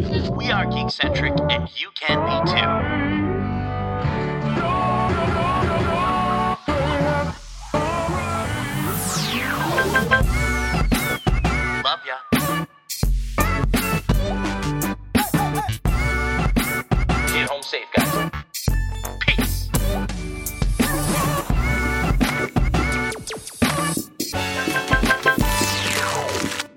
We are geekcentric, and you can be too. Love. Get home safe, guys.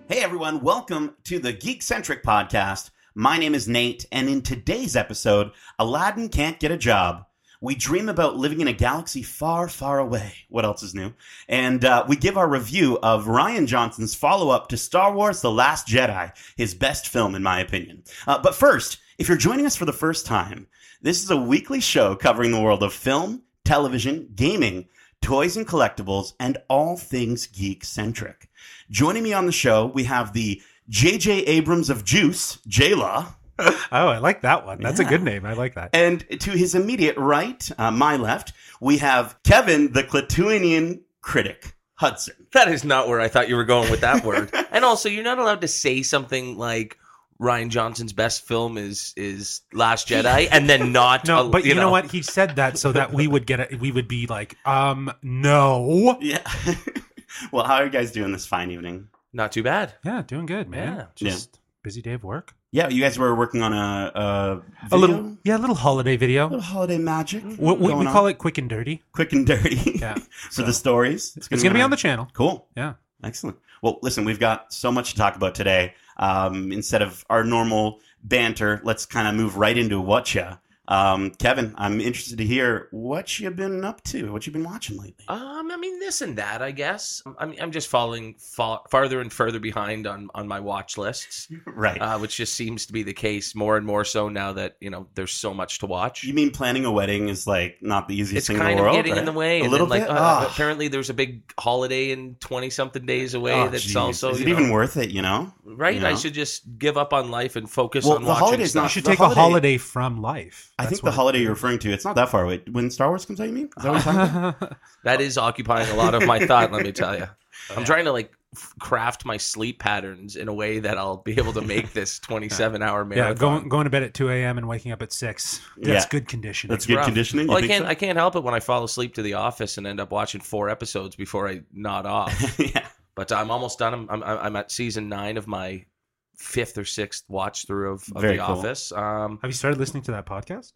Hey everyone, welcome to the Geek Centric podcast. My name is Nate, and in today's episode, Aladdin can't get a job. We dream about living in a galaxy far, far away. What else is new? And uh, we give our review of Rian Johnson's follow up to Star Wars The Last Jedi, his best film, in my opinion. Uh, but first, if you're joining us for the first time, this is a weekly show covering the world of film, television, gaming, toys and collectibles, and all things geek centric. Joining me on the show, we have the J.J. Abrams of Juice, J-Law, Oh, I like that one. That's Yeah. a good name. I like that. and to his immediate right, uh, my left, we have Kevin, the Clatuanian critic, Hudson. That is not where I thought you were going with that word. And also, you're not allowed to say something like Rian Johnson's best film is is Last Jedi, and then not. No, uh, but you, know, what? He said that so that we would get it. We would be like, um, no. Yeah. well, how are you guys doing this fine evening? Not too bad. Yeah, doing good, man. Yeah. Just busy day of work. Yeah, you guys were working on a, a, A little, yeah, a little holiday video. A little holiday magic. We, we, we call on. it quick and dirty. quick and dirty. Yeah. for the stories. It's gonna be on the channel. Cool. Yeah. Excellent. Well, listen, we've got so much to talk about today. Um, instead of our normal banter, let's kind of move right into what ya. Um, Kevin, I'm interested to hear what you've been up to, what you've been watching lately. Um, I mean this and that, I guess. I mean, I'm just falling fa- farther and further behind on on my watch lists, right. uh, which just seems to be the case more and more so now that you know there's so much to watch. you mean planning a wedding is like not the easiest it's thing in the of world? getting in the way. A little then, bit. like, uh, Oh. apparently, there's a big holiday in twenty something days away. Oh, that's geez. also is it even know, worth it? You know, right. you I should just give up on life and focus Well, on the watching holiday's stuff. You should the take holiday- a holiday from life. I think the holiday you're referring to, it's not that far away. When Star Wars comes out, you mean? Is that what you're talking about? That is occupying a lot of my thought. let me tell you, I'm trying to like craft my sleep patterns in a way that I'll be able to make this 27 hour marathon. yeah, going going to bed at two a.m. and waking up at six. That's Yeah. good condition. That's good rough. conditioning. Well, I can't. I can't help it when I fall asleep to The Office and end up watching four episodes before I nod off. yeah. but I'm almost done. I'm, I'm I'm at season nine of my fifth or sixth watch through of, of The cool. Office. Um, Have you started listening to that podcast?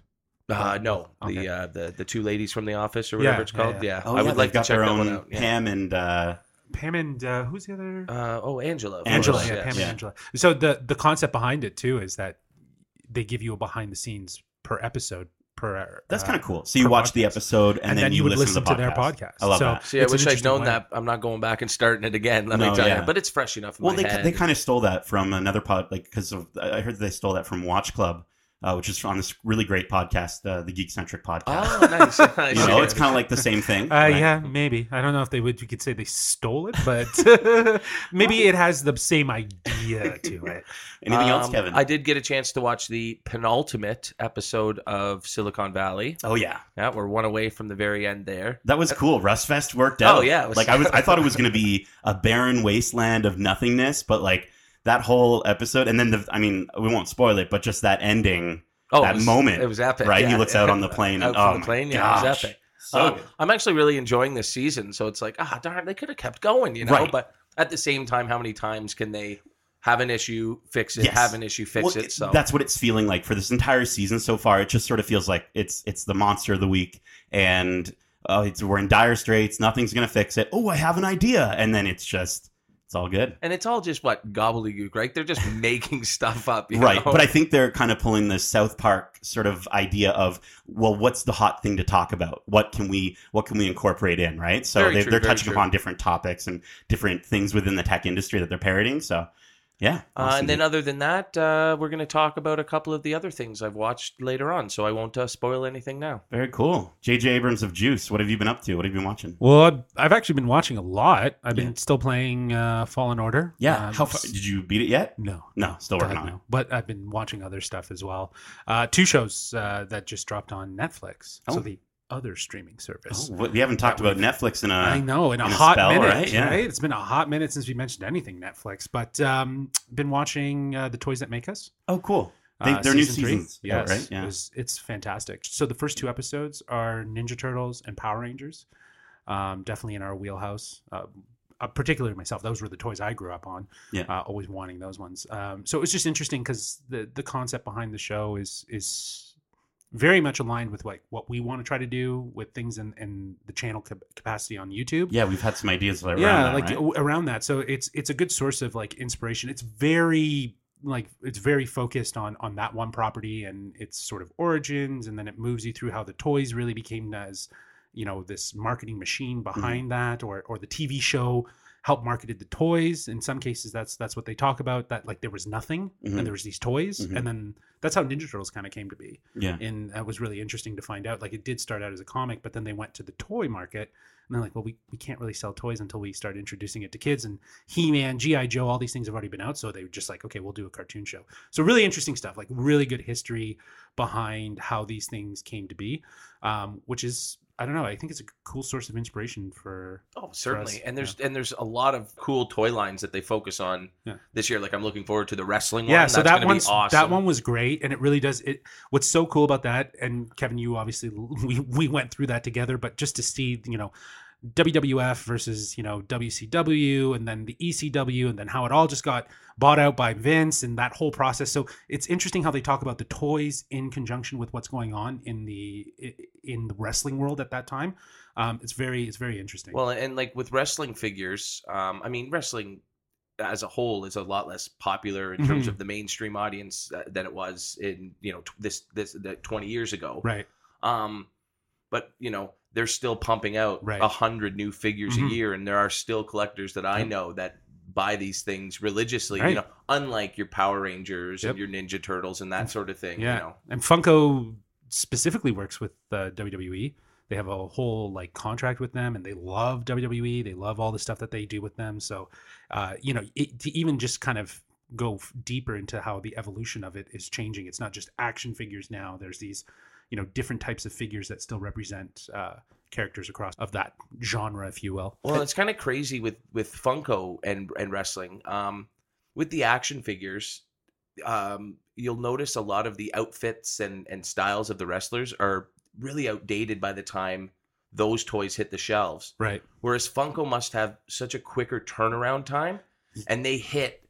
uh, no, Okay. the uh, the the two ladies from The Office or whatever Yeah, it's called. yeah. Yeah, Oh, I yeah, would like they've to got check their that own one out. Yeah. Pam and uh, Pam and uh, who's the other? Uh, oh, Angela. Angela, course, yeah, yes. Pam Yeah. and Angela. So the the concept behind it too is that they give you a behind the scenes per episode per. That's uh, kind of cool. So you per watch the episode and, and, then, you would listen, to, their podcast. I love so that. See, I it's wish I'd known way. that. I'm not going back and starting it again. Let No, me tell yeah. you, but it's fresh enough in Well, my they head. they kind of stole that from another pod, like because I heard they stole that from Watch Club, uh, which is on this really great podcast, uh, the Geek Centric podcast. Oh, nice. nice. you know, it's kind of like the same thing. Uh, right? Yeah, maybe. I don't know if they would. You could say they stole it, but maybe it has the same idea to it. Anything else, Um, Kevin? I did get a chance to watch the penultimate episode of Silicon Valley. oh yeah, Yeah, we're one away from the very end there. that was cool. RussFest worked out. Oh, yeah, was- like I was, I thought it was going to be a barren wasteland of nothingness, but like that whole episode, and then the, I mean, we won't spoil it, but just that ending, Oh, that it was, moment, It was epic. right? He looks out on the plane, Out and oh the plane, yeah, it was gosh. epic. So Uh. I'm actually really enjoying this season, so it's like, ah, darn, they could have kept going, you know. Right. But at the same time, how many times can they have an issue, fix it, Yes. have an issue, fix Well, it? So that's what it's feeling like for this entire season so far. It just sort of feels like it's it's the monster of the week, and uh, it's, we're in dire straits. Nothing's gonna fix it. Oh, I have an idea, and then it's just it's all good, and it's all just what gobbledygook, right? They're just making stuff up, right? know? But I think they're kind of pulling the South Park sort of idea of well, what's the hot thing to talk about? What can we what can we incorporate in? Right? So Very they, they're touching true. upon different topics and different things within the tech industry that they're parodying. So yeah, Uh, and then other than that, uh, we're going to talk about a couple of the other things I've watched later on, so I won't uh, spoil anything now. very cool. J.J. Abrams of Juice. What have you been up to? What have you been watching? Well, I've- I've actually been watching a lot. I've been still playing uh, Fallen Order. Yeah. Um, How far did you beat it yet? No, No, still working on it. But I've been watching other stuff as well. Uh, two shows uh, that just dropped on Netflix. Oh. So the other streaming service. Oh, we haven't talked about Netflix in a. I know in a in a hot spell, minute, right? Yeah. It's been a hot minute since we mentioned anything Netflix, but um, been watching uh, the toys that make us. Oh, cool. They, Uh, their new season three. seasons, yes, right? it was- it's fantastic. So the first two episodes are Ninja Turtles and Power Rangers. Um, definitely in our wheelhouse. Uh, uh, particularly myself, those were the toys I grew up on. Yeah. uh, always wanting those ones. Um, so it was just interesting because the the concept behind the show is is very much aligned with like what we want to try to do with things in, in the channel cap- capacity on YouTube Yeah, we've had some ideas around yeah that, like right? around that so it's it's a good source of like inspiration it's very like it's very focused on on that one property and its sort of origins and then it moves you through how the toys really became as you know this marketing machine Mm-hmm. behind that or or the tv show helped marketed the toys. In some cases that's that's what they talk about that like there was nothing Mhm. and there was these toys. Mhm. and then that's how ninja turtles kind of came to be. Yeah. and that was really interesting to find out. Like it did start out as a comic but then they went to the toy market and they're like well we, we can't really sell toys until we start introducing it to kids. And he-man gi joe all these things have already been out so they were just like okay we'll do a cartoon show. So really interesting stuff like really good history behind how these things came to be um, which is i don't know i think it's a cool source of inspiration for Oh, certainly. us, and there's and there's a lot of cool toy lines that they focus on Yeah. this year. Like I'm looking forward to the wrestling yeah one. so That's that one's awesome. that one was great and it really does it what's so cool about that and kevin you obviously we we went through that together but just to see you know WWF versus you know WCW and then the ECW and then how it all just got bought out by Vince and that whole process. So it's interesting how they talk about the toys in conjunction with what's going on in the in the wrestling world at that time. Um, it's very it's very interesting. Well, and like with wrestling figures, um, I mean, wrestling as a whole is a lot less popular in terms Mhm. of the mainstream audience uh, than it was in you know t- this this the 20 years ago. right. Um, but you know they're still pumping out a Right. hundred new figures Mhm. a year, and there are still collectors that I Yep. know that buy these things religiously. Right. You know, unlike your Power Rangers Yep. and your Ninja Turtles and that sort of thing. Yeah, You know, and Funko specifically works with uh, WWE. They have a whole like contract with them, and they love WWE. They love all the stuff that they do with them. So, uh, you know, it, to even just kind of go f- deeper into how the evolution of it is changing. It's not just action figures now. There's these, you know, different types of figures that still represent uh, characters across of that genre, if you will. Well, it's kind of crazy with with Funko and and wrestling. Um, with the action figures, um, you'll notice a lot of the outfits and and styles of the wrestlers are really outdated by the time those toys hit the shelves. Right. Whereas Funko must have such a quicker turnaround time, and they hit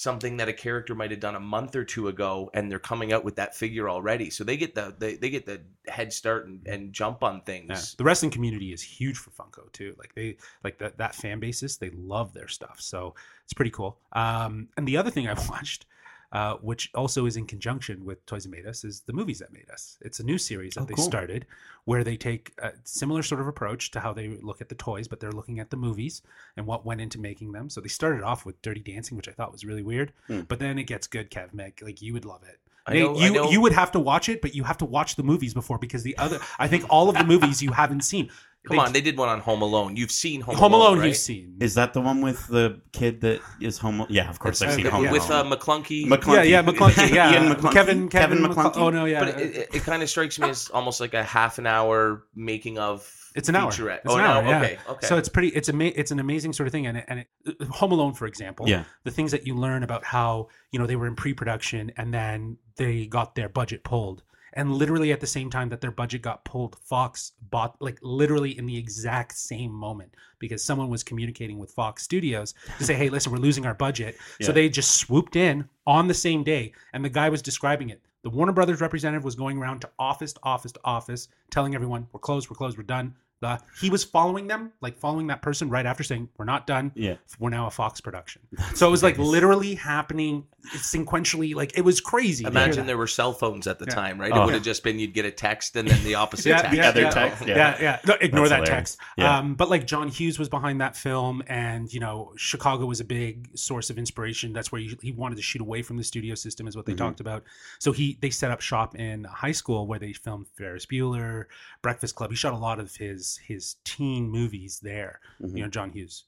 something that a character might have done a month or two ago, and they're coming out with that figure already. So they get the they, they get the head start and, and jump on things. Yeah. The wrestling community is huge for Funko too. Like they like that that fan basis, they love their stuff. So it's pretty cool. Um, and the other thing i've watched, uh, which also is in conjunction with Toys That Made Us, is the movies that made us. It's a new series that Oh, they cool. started where they take a similar sort of approach to how they look at the toys, but they're looking at the movies and what went into making them. So they started off with Dirty Dancing, which I thought was really weird, Hmm. but then it gets good, Kev. Meg, like you would love it. I Nate, know- you you would have to watch it, but you have to watch the movies before because the other I think all of the movies you haven't seen. Come on, they did one on Home Alone. You've seen Home, Home Alone right? you've seen. Is that the one with the kid that is home? Yeah, of course I've seen yeah, Home yeah. with uh, Alone. McClunky. McClunky. yeah, yeah, McClunky, yeah. Ian McClunky? Kevin, Kevin Kevin, McClunky. McClunky? Oh no, yeah. But it, it, it kind of strikes me as almost like a half an hour making of. It's an hour. featurette. It's oh, an hour, no, yeah. okay, okay. So it's pretty. It's ama- It's an amazing sort of thing, and it, and it, Home Alone, for example. Yeah. The things that you learn about how you know they were in pre-production and then they got their budget pulled, and literally at the same time that their budget got pulled, Fox bought like literally in the exact same moment because someone was communicating with Fox Studios to say, "Hey, listen, we're losing our budget." So they just swooped in on the same day, and the guy was describing it. The Warner Brothers representative was going around to office to office to office, telling everyone, "We're closed, we're closed, we're done." The, he was following them, like following that person right after saying, "We're not done. Yeah. We're now a Fox production." so it was like literally happening sequentially. Like it was crazy. Imagine there were cell phones at the Yeah. time, right? Oh. It would have just been you'd get a text and then the opposite yeah, text. yeah, Other yeah, text, yeah, yeah. yeah, No, ignore That's that hilarious. text. Yeah. Um, but like John Hughes was behind that film, and you know Chicago was a big source of inspiration. That's where he, he wanted to shoot away from the studio system, is what they Mhm. talked about. So he they set up shop in high school where they filmed Ferris Bueller, Breakfast Club. He shot a lot of his his teen movies there. Mhm. You know, John Hughes.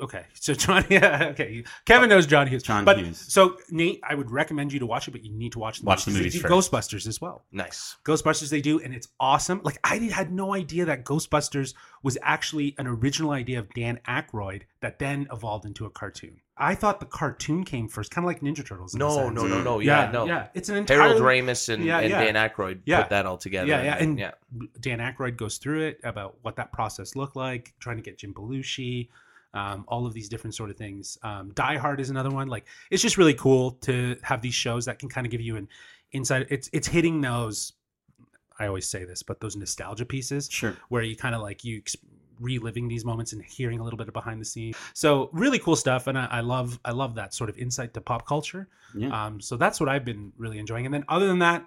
okay, so John, yeah, okay, Kevin knows John Hughes. John but, Hughes. So Nate, I would recommend you to watch it, but you need to watch the Watch the movies. movies They do first. Ghostbusters as well. Nice. Ghostbusters they do, and it's awesome. Like I had no idea that Ghostbusters was actually an original idea of Dan Aykroyd that then evolved into a cartoon. I thought the cartoon came first, kind of like Ninja Turtles. No, no, no, no. Yeah, no. yeah. It's an entire Harold Ramis and, Yeah, and yeah. Dan Aykroyd Yeah. put that all together. Yeah, yeah, and yeah. Dan Aykroyd goes through it about what that process looked like, trying to get Jim Belushi, um, all of these different sort of things. Um, Die Hard is another one. Like it's just really cool to have these shows that can kind of give you an insight. It's it's hitting those. I always say this, but those nostalgia pieces Sure. where you kind of like you ex- reliving these moments and hearing a little bit of behind the scenes. So really cool stuff, and I, I love I love that sort of insight to pop culture. Yeah. Um, so that's what I've been really enjoying. And then other than that,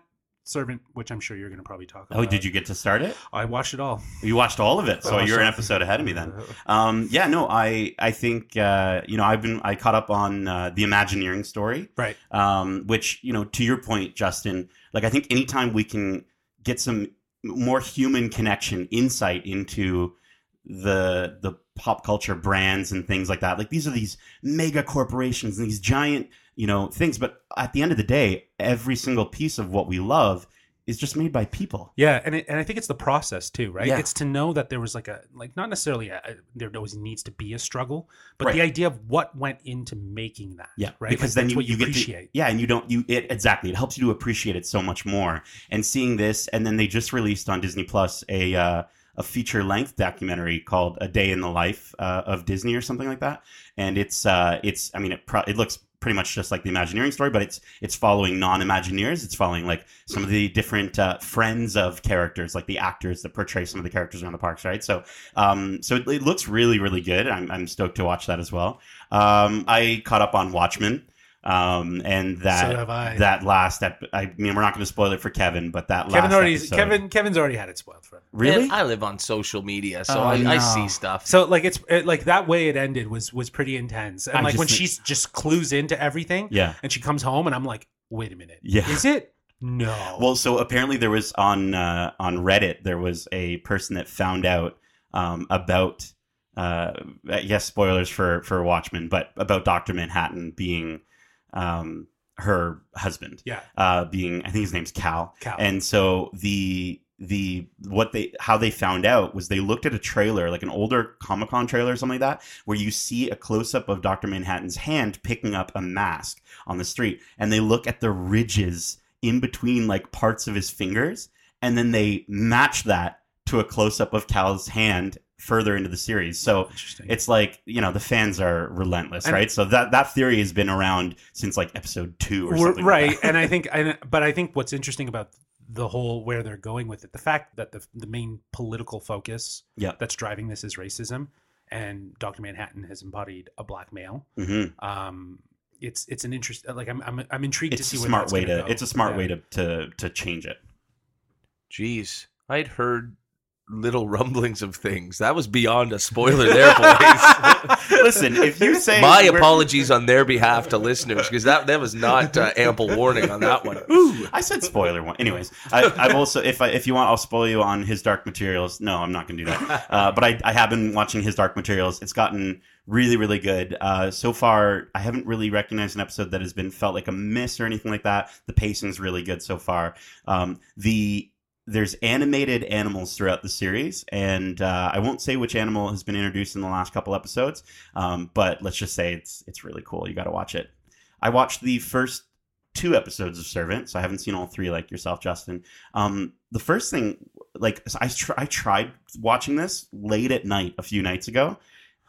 Servant, which I'm sure you're going to probably talk about. Oh, did you get to start it? I watched it all. You watched all of it, so you're an episode ahead of me then. Um, yeah, no, I I think uh, you know I've been I caught up on uh, the Imagineering story, Right. um, which you know to your point, Justin. Like I think anytime we can get some more human connection, insight into the the pop culture brands and things like that. Like these are these mega corporations and these giant you know things, but at the end of the day, every single piece of what we love is just made by people. Yeah, and it, and I think it's the process too, right? Yeah. It's to know that there was like a like not necessarily a, a- there always needs to be a struggle, but Right. the idea of what went into making that. Yeah, right. Because Like, then you, you, get appreciate. to yeah, and you don't you it exactly. It helps you to appreciate it so much more. And seeing this, and then they just released on Disney Plus a uh, a feature length documentary called "A Day in the Life uh, of Disney" or something like that. And it's uh, it's I mean it pro- it looks pretty much just like the Imagineering story, but it's it's following non-Imagineers. It's following like some of the different uh, friends of characters, like the actors that portray some of the characters around the parks, right? So um, so it, it looks really really good. I'm I'm stoked to watch that as well. Um, I caught up on Watchmen. Um, and that so have I. that last ep- I mean, we're not going to spoil it for Kevin, but that Kevin last already episode- Kevin Kevin's already had it spoiled for him. really. Man, I live on social media, so Oh, I, I see stuff. So like it's it, like that way it ended was was pretty intense. And I like when just- she's just clues into everything yeah. and she comes home and I'm like, wait a minute. Yeah. Is it? No. Well, so apparently there was on uh, on Reddit there was a person that found out um, about uh, yes spoilers for for Watchmen, but about Doctor Manhattan being um, her husband, yeah. uh, being I think his name's Cal, Cal. and so the the what they how they found out was they looked at a trailer like an older comic con trailer or something like that where you see a close-up of dr manhattan's hand picking up a mask on the street and they look at the ridges in between like parts of his fingers and then they match that to a close-up of cal's hand further into the series so it's like you know the fans are relentless And- right so that that theory has been around since like episode two or We're- something like right that. and i think and, but i think what's interesting about the whole where they're going with it the fact that the, the main political focus Yeah. that's driving this is racism and dr manhattan has embodied a black male Mhm. um it's it's an interest like i'm i'm, I'm intrigued it's to a see where smart that's way gonna to go. it's a smart Yeah. way to, to to change it Jeez, I'd heard little rumblings of things. That was beyond a spoiler there, boys. listen if you say My we're- apologies on their behalf to listeners because that that was not uh, ample warning on that one. Ooh, I said spoiler one. Anyways, I, I've also if I, if you want, I'll spoil you on his Dark Materials. No, I'm not going to do that. Uh, but I, I have been watching his Dark Materials. It's gotten really really good. Uh, so far, I haven't really recognized an episode that has been felt like a miss or anything like that. The pacing's really good so far. Um, the there's animated animals throughout the series, and uh, I won't say which animal has been introduced in the last couple episodes, um, but let's just say it's it's really cool. You got to watch it. I watched the first two episodes of Servant, so I haven't seen all three like yourself, Justin. Um, the first thing, like I, tr- I tried watching this late at night a few nights ago,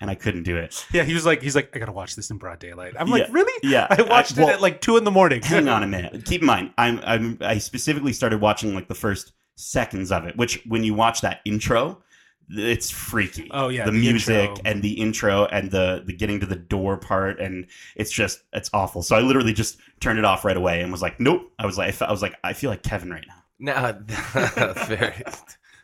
and I couldn't do it. yeah he was like he's like i gotta watch this in broad daylight i'm like really Yeah, i watched well, it at like two in the morning hang on a minute. Keep in mind, I'm, I'm I specifically started watching like the first seconds of it, which when you watch that intro, it's freaky. Oh, yeah, the, the music intro. and the intro and the the getting to the door part, and it's just it's awful. So I literally just turned it off right away and was like, nope. I was like, I, fe- I was like, I feel like Kevin right now. No, very,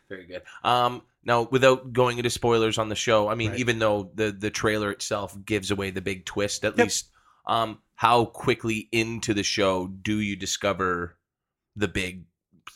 very good. Um, now, without going into spoilers on the show, I mean, Right. even though the the trailer itself gives away the big twist, at Yep. least, um, how quickly into the show do you discover the big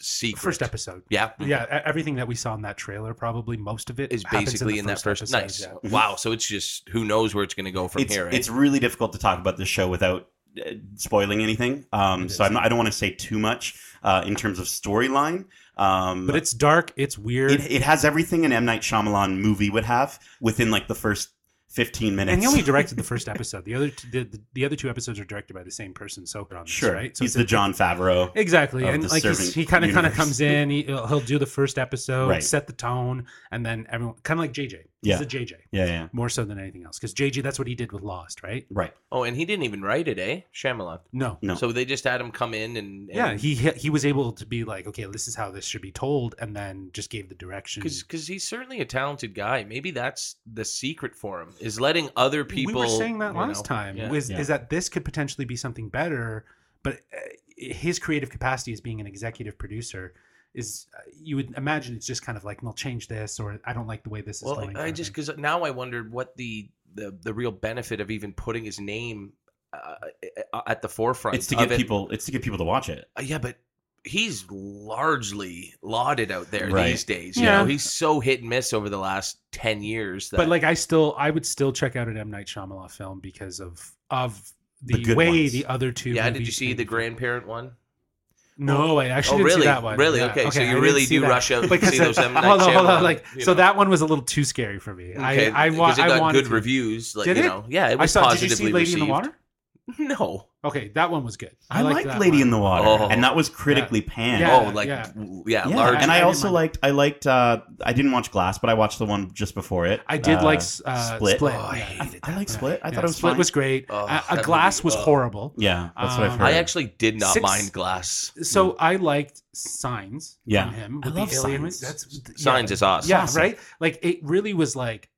secret. First episode. Yeah. Yeah, e- everything that we saw in that trailer, probably most of it Is basically in, the that first. episode, Nice. yeah. Wow. So it's just who knows where it's going to go from it's here. eh? it's really difficult to talk about this show without uh, spoiling anything. Um, so. I'm not, I don't want to say too much uh, in terms of storyline. Um, But it's dark. It's weird. it, it has everything an M Night Shyamalan movie would have within like the first 15 minutes. and he only directed the first episode. The other two, the, the, the other two episodes are directed by the same person. So on this, sure, right? So he's the Jon Favreau. Exactly, and like he kind of kind of comes in, he, he'll he'll do the first episode, Right. set the tone, and then everyone kind of like JJ. He's Yeah. a JJ Yeah, yeah, more so than anything else because JJ that's what he did with Lost, right? right. oh, and he didn't even write it, eh? Shyamalan. No, No. So they just had him come in and, and yeah, he he he was able to be like, okay, this is how this should be told, and then just gave the direction. because he's certainly a talented guy. Maybe that's the secret for him is letting other people. we were saying that last know, time yeah. was Yeah. is that this could potentially be something better, but uh, his creative capacity as being an executive producer is uh, you would imagine it's just kind of like, well, change this, or I don't like the way this is going. Well. I just because now I wondered what the the the real benefit of even putting his name uh, at the forefront. It's to of get it. people. It's to get people to watch it. Uh, yeah, but he's largely lauded out there Right. these days. You Yeah. know, he's so hit and miss over the last ten years. That, but like I still I would still check out an M Night Shyamalan film because of of the, The way ones. the other two. yeah, did you see the from. grandparent one? No, oh. I actually Oh, didn't really? see that one. Really? Yeah. Okay, so you didn't really do that. rush out and see those M. Night hold on, hold on, like so know. that one was a little too scary for me. Okay, I I, wa- it I got wanted good to. reviews. Like Did you it? know, yeah, it I was saw. Did positively you see Lady in the received. Water? No. Okay, that one was good. I, liked liked Lady one. in the Water, Oh. and that was critically panned. Yeah, oh, like yeah. yeah, Yeah, large. and I, I also liked. I liked. uh I didn't watch Glass, but I watched the one just before it. I did uh, like uh, Split. Split. Oh, I yeah. hated I like Yeah. Split. I Yeah, thought it was Split fine. was great. Oh, Uh, a Glass movie, was oh. horrible. Yeah, that's what I've Um, heard. I actually did not Six- mind Glass. So I liked Signs. Yeah. from him. I with love the alien. Signs. That's Signs is awesome. Yeah, right. Like it really was like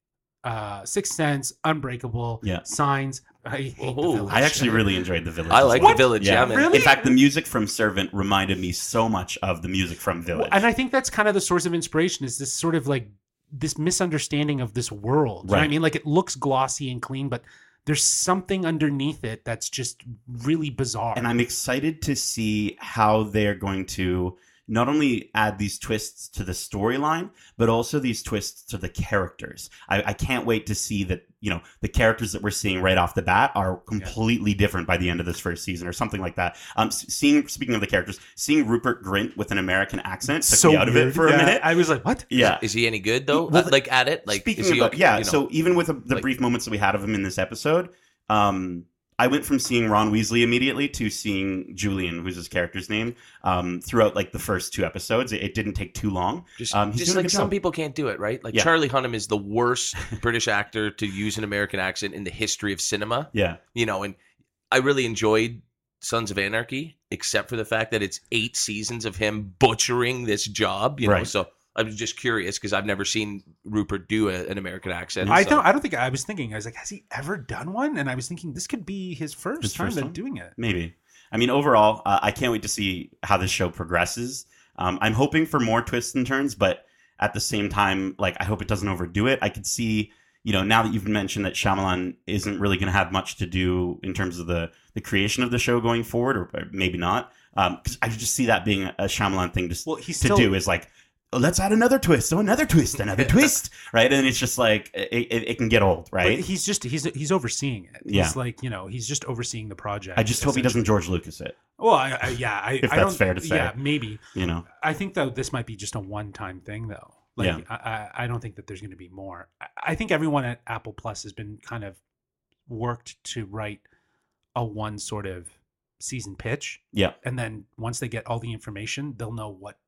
uh Sixth Sense, Unbreakable, Yeah. Signs. I hate the Village. I actually really enjoyed the Village. I like well. the Village. Yeah, man. Really? In fact, the music from Servant reminded me so much of the music from Village. and I think that's kind of the source of inspiration is this sort of like this misunderstanding of this world. You know I mean, like it looks glossy and clean, but there's something underneath it that's just really bizarre. and I'm excited to see how they're going to not only add these twists to the storyline, but also these twists to the characters. I, I can't wait to see that, you know, the characters that we're seeing right off the bat are completely different by the end of this first season or something like that. Um, seeing, speaking of the characters, seeing Rupert Grint with an American accent took so me out of it weird. for a minute. I was like, what? yeah. Is he any good though? Well, Uh, like at it? Like Speaking is he of, okay, yeah, you know? so even with the, the like- brief moments that we had of him in this episode, um, I went from seeing Ron Weasley immediately to seeing Julian, who's his character's name, um, throughout like the first two episodes. It, it didn't take too long. Just, Um, just like some people can't do it, right? Like Yeah. Charlie Hunnam is the worst British actor to use an American accent in the history of cinema. Yeah, You know, and I really enjoyed Sons of Anarchy, except for the fact that it's eight seasons of him butchering this job. You know, Right. so I was just curious because I've never seen Rupert do a, an American accent. I so- don't. I don't think I was thinking. I was like, has he ever done one? And I was thinking this could be his first His time first doing it. maybe. I mean, overall, uh, I can't wait to see how this show progresses. Um, I'm hoping for more twists and turns, but at the same time, like I hope it doesn't overdo it. I could see, you know, now that you've mentioned that Shyamalan isn't really going to have much to do in terms of the the creation of the show going forward, or maybe not. Because I just see that being a Shyamalan thing just Well, he's to still do is like, oh, let's add another twist, oh, another twist, another twist, right? And it's just like it, it, it can get old, but right? He's just he's he's overseeing it. Yeah. He's like you know he's just overseeing the project. I just hope he doesn't George Lucas it. Well, I, I, yeah, I, If I that's don't, fair to say. Yeah, maybe. You know, I think though this might be just a one-time thing though. Like, Yeah. I, I, I don't think that there's going to be more. I think everyone at Apple Plus has been kind of worked to write a one sort of season pitch, yeah. and then once they get all the information, they'll know what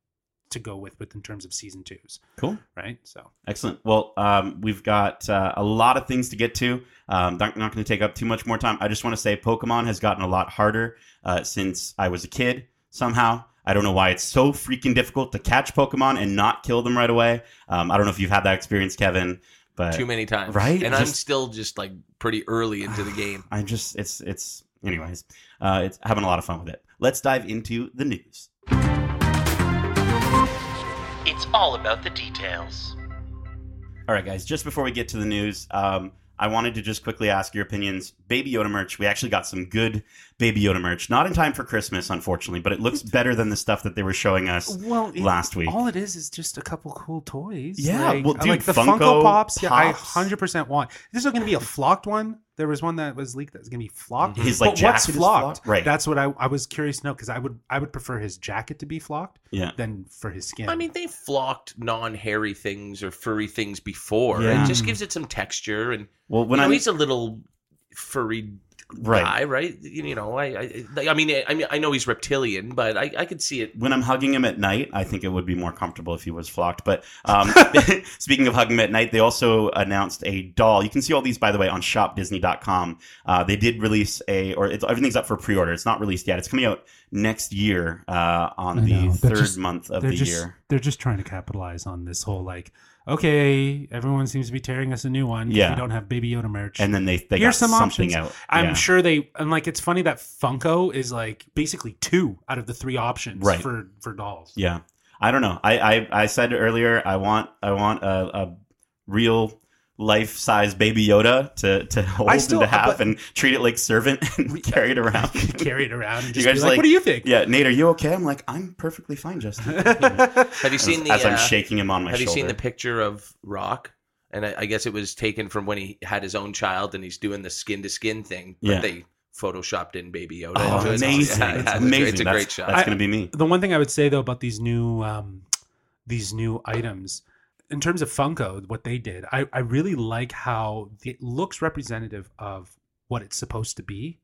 to go with with in terms of season twos, Cool. right? So Excellent. Well, um, we've got uh, a lot of things to get to. Um, not, not going to take up too much more time. I just want to say Pokemon has gotten a lot harder uh, since I was a kid. Somehow, I don't know why it's so freaking difficult to catch Pokemon and not kill them right away. Um, I don't know if you've had that experience, Kevin, but too many times, Right? And I'm still just like pretty early into the game. I just it's it's anyways. Uh, it's having a lot of fun with it. Let's dive into the news. It's all about the details. All right, guys. Just before we get to the news, um, I wanted to just quickly ask your opinions. Baby Yoda merch. We actually got some good Baby Yoda merch. Not in time for Christmas, unfortunately, but it looks better than the stuff that they were showing us Well, it- last week. all it is is just a couple cool toys. Yeah, like, well, dude, like the Funko Funko, Pops. Yeah, I hundred percent want. This is going to be a flocked one. There was one that was leaked that was going to be flocked. Mm-hmm. His, like, but what's jacket is flocked? flocked? Right. That's what I, I was curious to know because I would I would prefer his jacket to be flocked yeah. than for his skin. I mean, they flocked non-hairy things or furry things before. Yeah. It just gives it some texture, and Well, when you know, I'm he's a little furry right. guy, right? You you know, I, I, I mean, I mean, I know he's reptilian, but I, I could see it. when I'm hugging him at night, I think it would be more comfortable if he was flocked. But um, speaking of hugging him at night, they also announced a doll. You can see all these, by the way, on shopdisney.com. Uh, they did release a, or it's, everything's up for pre-order. It's not released yet. It's coming out next year uh, on I the know. Third just- month of the just year. they're just trying to capitalize on this whole like, okay, everyone seems to be tearing us a new one. 'cause Yeah. We don't have Baby Yoda merch. And then they, they Here's got some something options. out. I'm Yeah. sure they and like it's funny that Funko is like basically two out of the three options Right. for for dolls. Yeah, I don't know. I I, I said earlier I want I want a, a real life size baby Yoda to to hold I still- and to have but- and treat it like servant and carry it around. Carry it around and You just guys be like, like- what do you think? yeah, Nate, are you okay? I'm like, I'm perfectly fine, Justin. Have you as, seen the? as I'm uh, shaking him on my have you seen the picture of Rock? And I, I guess it was taken from when he had his own child, and he's doing the skin to skin thing. But Yeah. they photoshopped in Baby Yoda. Oh, into it. amazing! Yeah, yeah, It's it's, amazing. It's a that's, great shot. That's gonna be me. The one thing I would say though about these new um these new items in terms of Funko, what they did, I, I really like how it looks representative of what it's supposed to be,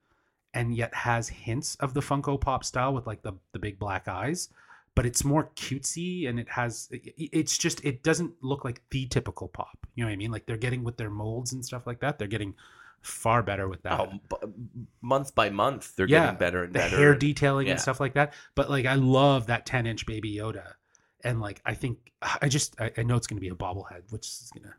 and yet has hints of the Funko Pop style with like the the big black eyes. But it's more cutesy, and it has. it- It's just it doesn't look like the typical pop. You know what I mean? Like they're getting with their molds and stuff like that. They're getting far better with that. Oh, b- month by month, they're Yeah, getting better and better. the hair detailing yeah. and stuff like that. But like, I love that 10 inch baby Yoda. And like, I think, I just, I, I know it's going to be a bobblehead, which is going to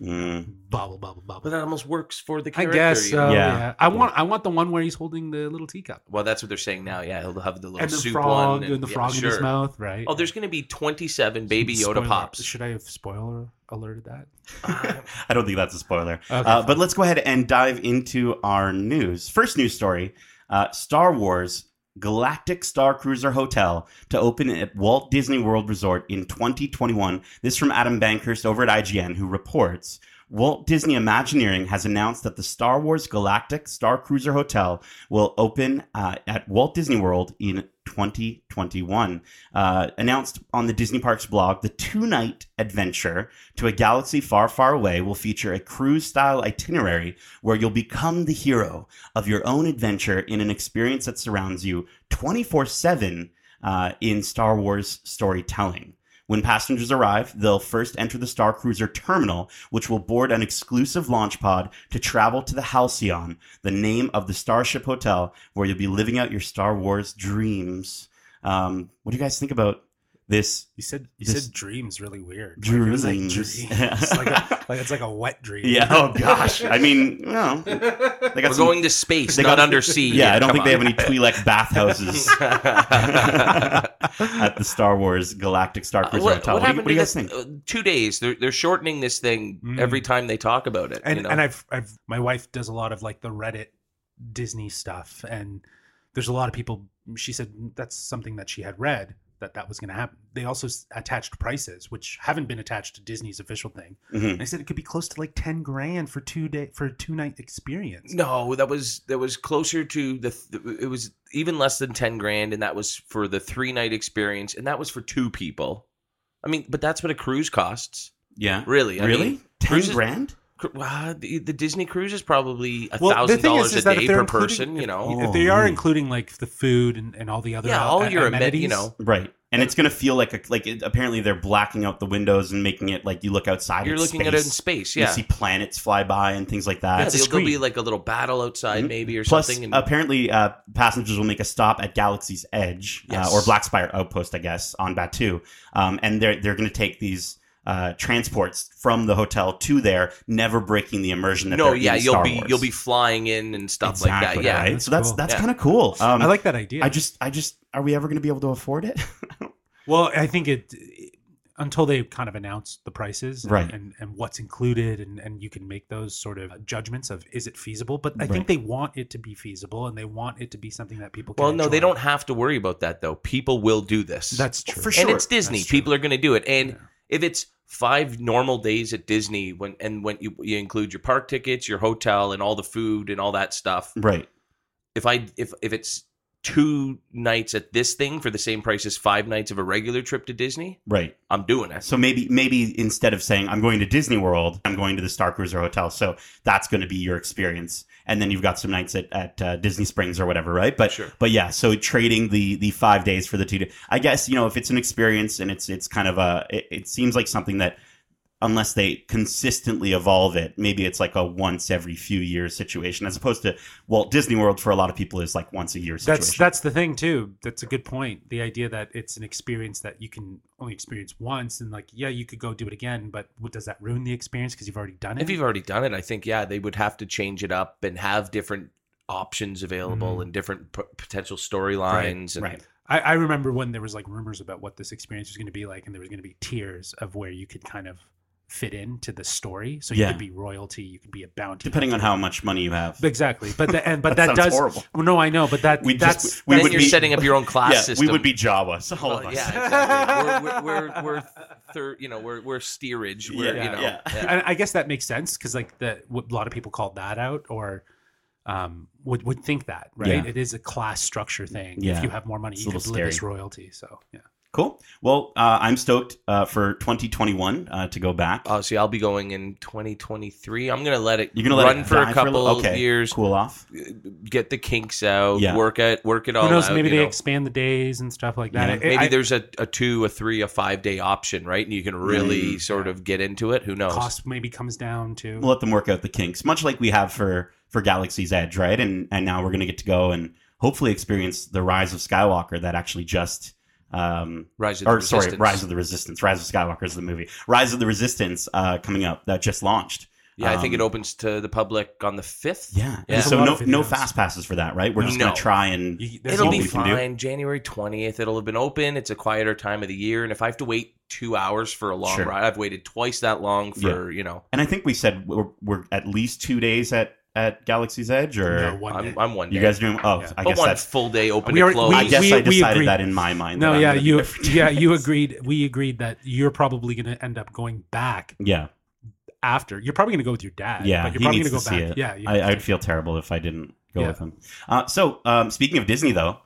Mm. bobble, bobble, But bobble. that almost works for the character. I guess so. Yeah. Yeah. I want, I want the one where he's holding the little teacup Well, that's what they're saying now. Yeah, he'll have the little and the soup frog one and, the yeah, frog in his mouth, right? Oh, there's going to be 27 Baby Yoda Spoiler- pops. Should I have spoiler alerted that? I don't think that's a spoiler. Okay, uh, but let's go ahead and dive into our news. First news story: uh, Star Wars Galactic Star Cruiser Hotel to open at Walt Disney World Resort in 2021. This from Adam Bankhurst over at IGN, who reports. Walt Disney Imagineering has announced that the Star Wars Galactic Star Cruiser Hotel will open uh, at Walt Disney World in 2021. Uh, announced on the Disney Parks blog, the two night adventure to a galaxy far, far away will feature a cruise style itinerary where you'll become the hero of your own adventure in an experience that surrounds you 24 7 uh, in Star Wars storytelling. When passengers arrive, they'll first enter the Star Cruiser terminal, which will board an exclusive launch pod to travel to the Halcyon, the name of the Starship Hotel, where you'll be living out your Star Wars dreams. Um, what do you guys think about this? You said, you This- said dreams really weird. Like, it was like Dreams. dreams. like, a, like it's like a wet dream. Yeah. Oh gosh. I mean, well, they got We're some- going to space, they not got- undersea. Yeah, I don't Come think they have any Twi'lek bathhouses at the Star Wars Galactic Star Uh, what, Hotel. what What, do you, happened what do you guys think? uh, two days. They're they're shortening this thing Mm. every time they talk about it. and you know? and I've I've my wife does a lot of like the Reddit Disney stuff, and there's a lot of people. She said that's something that she had read that that was going to happen. They also attached prices, which haven't been attached to Disney's official thing. Mhm. And I said it could be close to like ten grand for two day for a two night experience. No, that was that was closer to the. It was even less than ten grand, and that was for the three night experience, and that was for two people. I mean, but that's what a cruise costs, Yeah. really. I really? mean, Ten cruises- grand? Cr- uh, the, the Disney cruise is probably a Well, thousand dollars a is that if day per person. You know, if they are Oh. including like the food and, and all the other yeah, all a- your amen- amenities, you know, Right. And it's gonna feel like a like it, apparently they're blacking out the windows and making it like you look outside. you're it's looking at it in space. space. You see planets fly by and things like that. yeah It's a there'll, there'll be like a little battle outside, Mhm. maybe or Plus, something. And apparently, uh, passengers will make a stop at Galaxy's Edge Yes. uh, or Black Spire Outpost, I guess, on Batuu, um, and they're they're going to take these uh, transports from the hotel to there, never breaking the immersion. That no, yeah, in you'll Star be Wars. you'll be flying in and stuff like that. Yeah, right? That's so that's cool. that's Yeah. kind of cool. Um, I like that idea. I just I just are we ever going to be able to afford it? Well, I think it. until they kind of announce the prices and, Right. and, and what's included and, and you can make those sort of judgments of is it feasible but i Right. think they want it to be feasible and they want it to be something that people can Well, no, they don't have to worry about that though. People will do this. that's true For sure and it's Disney. People are going to do it. And Yeah. if it's five normal days at Disney, when and when you, you include your park tickets, your hotel, and all the food and all that stuff, right. if I if if it's two nights at this thing for the same price as five nights of a regular trip to Disney, Right. I'm doing it. So maybe maybe instead of saying I'm going to Disney World, I'm going to the Star Cruiser Hotel. So that's going to be your experience, and then you've got some nights at, at uh, Disney Springs or whatever, right? But Sure. but yeah, so trading the the five days for the two. Day, I guess you know if it's an experience and it's it's kind of a it, it seems like something that unless they consistently evolve it, maybe it's like a once every few years situation, as opposed to Walt Disney World for a lot of people is like once a year situation. that's that's the thing too that's a good point the idea that it's an experience that you can only experience once and like yeah you could go do it again but what, does that ruin the experience because you've already done it If you've already done it, I think yeah, they would have to change it up and have different options available Mhm. and different p- potential storylines. and right. I, I remember when there was like rumors about what this experience was going to be like, and there was going to be tiers of where you could kind of fit into the story. So you Yeah. could be royalty, you could be a bounty, Depending on how much money you have. exactly. But the, and but That that, does horrible. Well, no, I know, but that We that's just- we then would you're be- setting up your own class yeah, system. we would be Jawas, all of Well, us. yeah, exactly. we're, we're, we're, we're third, you know, we're, we're steerage. We're, Yeah, you know, yeah. and I guess that makes sense because like that, what a lot of people call that out or. Um, would would think that right? Yeah. It is a class structure thing. Yeah. If you have more money, It's you can live as scary. royalty. So yeah, Cool. Well, uh, I'm stoked uh, for 2021 uh, to go back. Oh, see, I'll be going in 2023. I'm gonna let it You're gonna let run it for a couple little- okay, years, Cool off. get the kinks out, Yeah. work it, work it all who knows? out. Maybe they know. expand the days and stuff like that. Yeah. I- Maybe I- there's a, a two, a three, a five day option, right? And you can really Mm, sort of get into it. Who knows? cost maybe comes down to We'll let them work out the kinks, much like we have for for Galaxy's Edge, right? And and now we're gonna get to go and hopefully experience the Rise of Skywalker that actually just. Um, Rise of the or sorry, Resistance. Rise of the Resistance. Rise of Skywalker is the movie. Rise of the Resistance uh, coming up that just launched. Yeah, I think it Um, opens to the public on the fifth. Yeah, Yeah. and There's a so no no fast passes for that, right? We're just No. gonna try and You- It'll be we can do. fine. January 20th, it'll have been open. It's a quieter time of the year. And if I have to wait two hours for a long Sure. ride, I've waited twice that long for, you know, and I think we said we're, we're at least two days at at Galaxy's Edge, or No, one day. I'm, I'm one day. you guys doing? Oh, Yeah. I but guess one that's. full day open We to close. we- I guess we- I we decided agreed. that in my mind. No, yeah, you there for two yeah, you agreed. We agreed that you're probably going to end up going back Yeah, after. You're probably going to go with your dad. Yeah, but you're he probably needs going to to go see back. it. Yeah, I, I'd feel terrible if I didn't go Yeah. with him. Uh, so, um, speaking of Disney, though,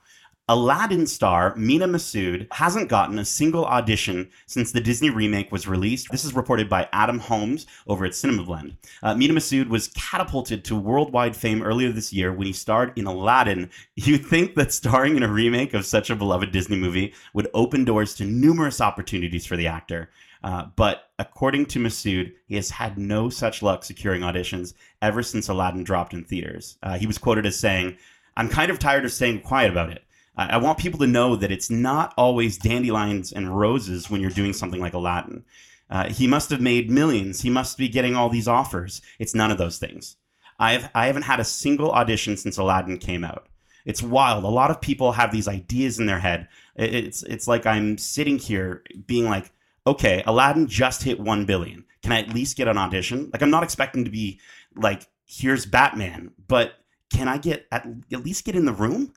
Aladdin star Mena Massoud hasn't gotten a single audition since the Disney remake was released. This is reported by Adam Holmes over at Cinema Blend. Uh, Mena Massoud was catapulted to worldwide fame earlier this year when he starred in Aladdin. You'd think that starring in a remake of such a beloved Disney movie would open doors to numerous opportunities for the actor. Uh, but according to Massoud, he has had no such luck securing auditions ever since Aladdin dropped in theaters. Uh, he was quoted as saying, I'm kind of tired of staying quiet about it. I want people to know that it's not always dandelions and roses when you're doing something like Aladdin. Uh, he must have made millions. He must be getting all these offers. It's none of those things. I've I haven't had a single audition since Aladdin came out. It's wild. A lot of people have these ideas in their head. It's it's like I'm sitting here being like, okay, Aladdin just hit one billion. Can I at least get an audition? Like I'm not expecting to be like, here's Batman, but can I get at, at least get in the room?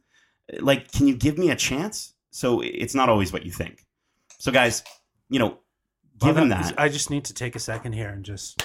Like, can you give me a chance? So it's not always what you think. So guys, you know, Well, given that- that, I just need to take a second here and just.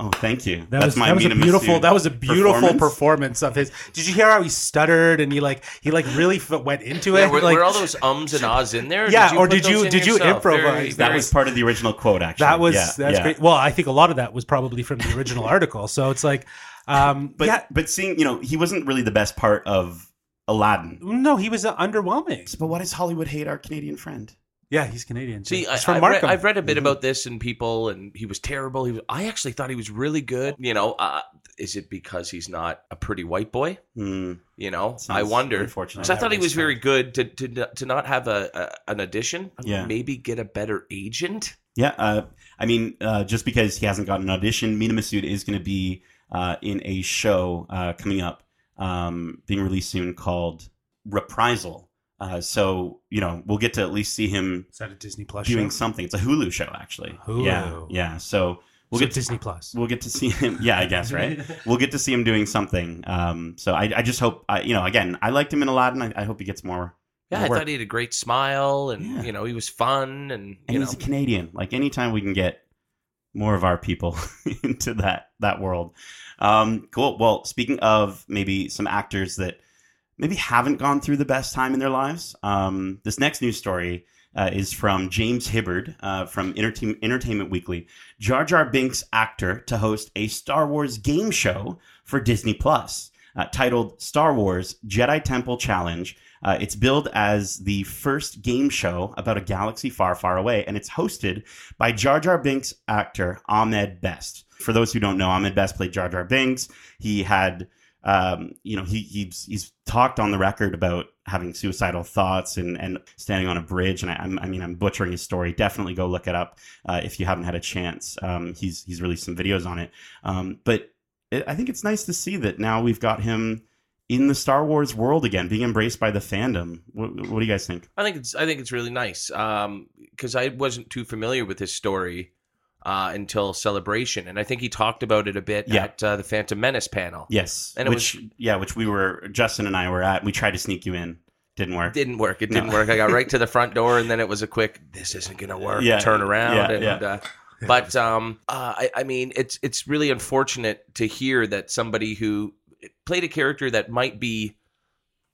oh, thank you. That was, that was a beautiful. That was a beautiful performance. performance. of his. Did you hear how he stuttered and he like he like really f- went into Yeah, it? were, like, were all those ums and ahs in there? Yeah, or did you- those in did you yourself? Very- improvise? That very- was part of the original quote, actually. that was Yeah, that's yeah. great. Well, I think a lot of that was probably from the original article. So it's like, um, But yeah, but seeing, you know, he wasn't really the best part of Aladdin. no, he was uh, underwhelming. But why does Hollywood hate our Canadian friend? Yeah, he's Canadian. too. See, I, he's from I've, read, Markham. I've read a bit Mhm. about this and people, and he was terrible. He was, I actually thought he was really good. You know, uh, is it because he's not a pretty white boy? Hmm, You know, sounds I wonder. Unfortunate. Because I thought he was respect. very good to to to not have a, a an audition. Yeah. maybe get a better agent. Yeah, uh, I mean, uh, just because he hasn't gotten an audition, Mena Massoud is going to be uh, in a show uh, coming up, um, being released soon called Reprisal. Uh, so you know we'll get to at least see him Is that a Disney Plus doing show? something. It's a Hulu show actually. Hulu. Yeah, yeah. So we'll so get to, Disney Plus. we'll get to see him. Yeah, I guess right. we'll get to see him doing something. Um, so I, I just hope I, you know again I liked him in Aladdin. I, I hope he gets more. Yeah, more I work. thought he had a great smile, and Yeah. you know he was fun, and and you he's know a Canadian. Like anytime we can get more of our people into that that world. Um, cool. Well, speaking of maybe some actors that maybe haven't gone through the best time in their lives, um, this next news story. Uh, is from James Hibbard uh, from Entertain- Entertainment Weekly. Jar Jar Binks actor to host a Star Wars game show for Disney Plus, uh, titled Star Wars Jedi Temple Challenge. Uh, it's billed as the first game show about a galaxy far, far away, and it's hosted by Jar Jar Binks actor Ahmed Best. For those who don't know, Ahmed Best played Jar Jar Binks. He had, um, you know, he, he's he's talked on the record about having suicidal thoughts and and standing on a bridge. And I, I mean, I'm butchering his story. Definitely go look it up uh, if you haven't had a chance. Um, he's he's released some videos on it. Um, but it, I think it's nice to see that now we've got him in the Star Wars world again, being embraced by the fandom. What, what do you guys think? I think it's I think it's really nice because I wasn't too familiar with his story uh, until Celebration, and I think he talked about it a bit Yeah. at uh, the Phantom Menace panel. Yes, And it which yeah, which we were Justin and I were at. We tried to sneak you in, didn't work. Didn't work. It didn't work. I got right to the front door, and then it was a quick. This isn't gonna work. Yeah, Turn around. yeah, and, yeah. Uh, but um, uh, I, I mean, it's it's really unfortunate to hear that somebody who played a character that might be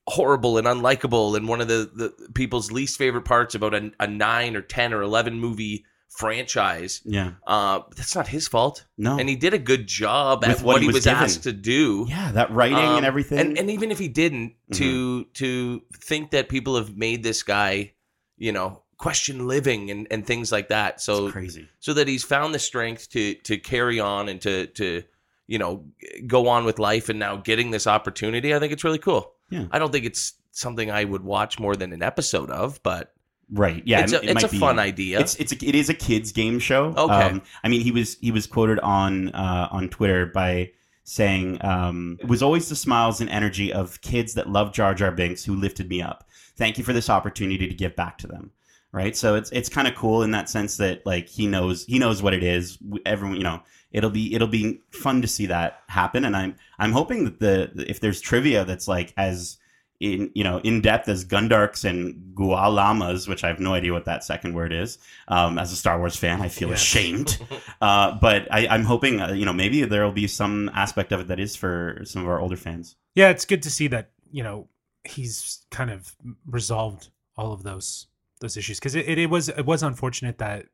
horrible and unlikable and one of the, the people's least favorite parts about a, a nine or ten or eleven movie franchise. Yeah, Uh, that's not his fault, no, and he did a good job With at what he was given. asked to do. yeah, that writing Um, and everything. And, and even if he didn't, to to think that people have made this guy, you know, question living and, and things like that. it's So crazy. so that he's found the strength to to carry on and to to you know go on with life and now getting this opportunity. I think it's really cool. Yeah. I don't think it's something I would watch more than an episode of, but Right? Yeah, it's a, it it's a be- fun idea. It's it's a, it is a kids game show. Okay. I mean, he was he was quoted on uh, on Twitter by saying, um, "It was always the smiles and energy of kids that love Jar Jar Binks who lifted me up. Thank you for this opportunity to give back to them." Right. So it's it's kind of cool in that sense that like he knows he knows what it is. Everyone, you know, it'll be it'll be fun to see that happen, and I'm I'm hoping that the if there's trivia that's like as in you know in depth as Gundarks and Gualamas, which I have no idea what that second word is. Um, as a Star Wars fan, I feel Yes. ashamed. Uh, but I, I'm hoping uh, you know maybe there will be some aspect of it that is for some of our older fans. Yeah, it's good to see that you know he's kind of resolved all of those those issues because it, it, it was it was unfortunate that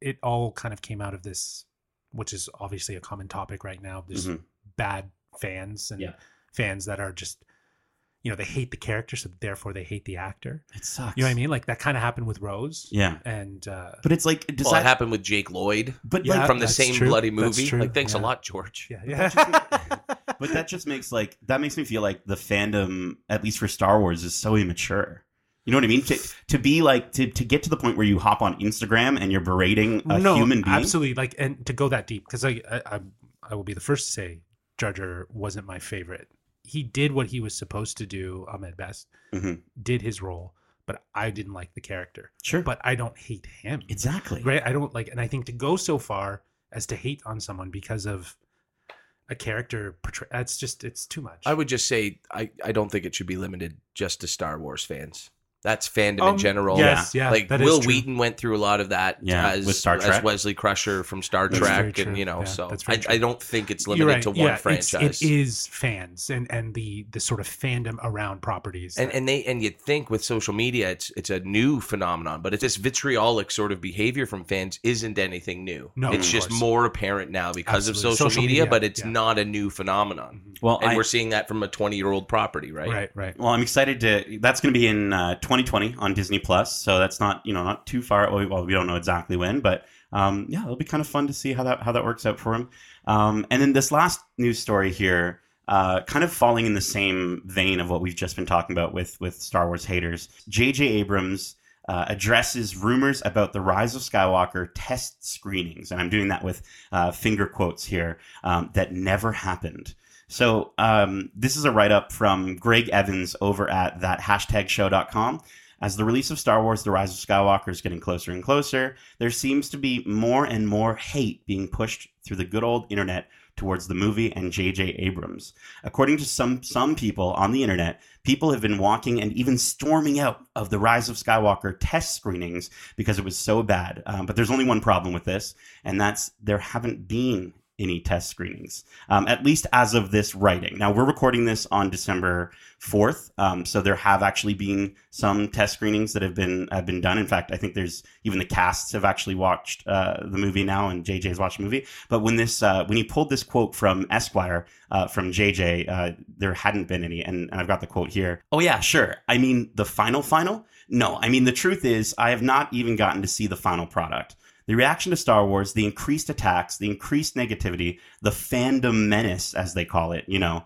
it all kind of came out of this, which is obviously a common topic right now. There's Mhm. bad fans and Yeah. fans that are just you know they hate the character, so therefore they hate the actor. It sucks. You know what I mean? Like that kind of happened with Rose. Yeah, And uh, but it's like does well, it that happened with Jake Lloyd But Yeah, like, from the same true. bloody That's movie. true. Like, thanks Yeah. a lot, George. yeah, But yeah. but that just makes like that makes me feel like the fandom, at least for Star Wars, is so immature. You know what I mean? To, to be like to, to get to the point where you hop on Instagram and you're berating a no, human being. absolutely. Like, and to go that deep, because I, I, I, I will be the first to say Jar Jar wasn't my favorite. He did what he was supposed to do. Ahmed Best Mhm. did his role, but I didn't like the character. Sure, But I don't hate him. exactly. right? I don't like, and I think to go so far as to hate on someone because of a character portray that's just it's too much. I would just say I, I don't think it should be limited just to Star Wars fans. That's fandom Um, in general. Yes, yeah, like Wil. Wheaton went through a lot of that Yeah, as, with Star as Wesley Crusher from Star That's Trek, and you know, Yeah, so I. I don't think it's limited right. to one yeah, franchise. It's, fans and and the the sort of fandom around properties. and and they and you'd think with social media it's it's a new phenomenon, but it's this vitriolic sort of behavior from fans isn't anything new. No, it's just course. more apparent now because Absolutely. of social, Social media, media, but it's yeah. not a new phenomenon. Well, And I, we're seeing that from a 20 year old property, right? right, right. well, I'm excited to. That's going to be in uh, 2020 on Disney Plus. So that's not you know not too far. Away. Well, we don't know exactly when, but um, yeah, it'll be kind of fun to see how that how that works out for him. Um, and then this last news story here, uh, kind of falling in the same vein of what we've just been talking about with with Star Wars haters. J.J. Abrams uh, addresses rumors about the Rise of Skywalker test screenings, and I'm doing that with uh, finger quotes here um, that never happened. So um, this is a write up from Greg Evans over at that hashtag show.com. As the release of Star Wars The Rise of Skywalker is getting closer and closer, there seems to be more and more hate being pushed through the good old internet towards the movie and J.J. Abrams. According to some some people on the internet, people have been walking and even storming out of the Rise of Skywalker test screenings because it was so bad. Um, but there's only one problem with this, and that's there haven't been any test screenings, um, at least as of this writing. Now, we're recording this on December 4th, um, so there have actually been some test screenings that have been have been done. In fact, I think there's even the casts have actually watched uh, the movie now, and JJ's watched the movie. But when this uh, when he pulled this quote from Esquire uh, from JJ, uh, there hadn't been any, and, and I've got the quote here. Oh yeah, sure. I mean the final final. No, I mean the truth is I have not even gotten to see the final product the reaction to Star Wars, the increased attacks, the increased negativity, the fandom menace, as they call it, you know.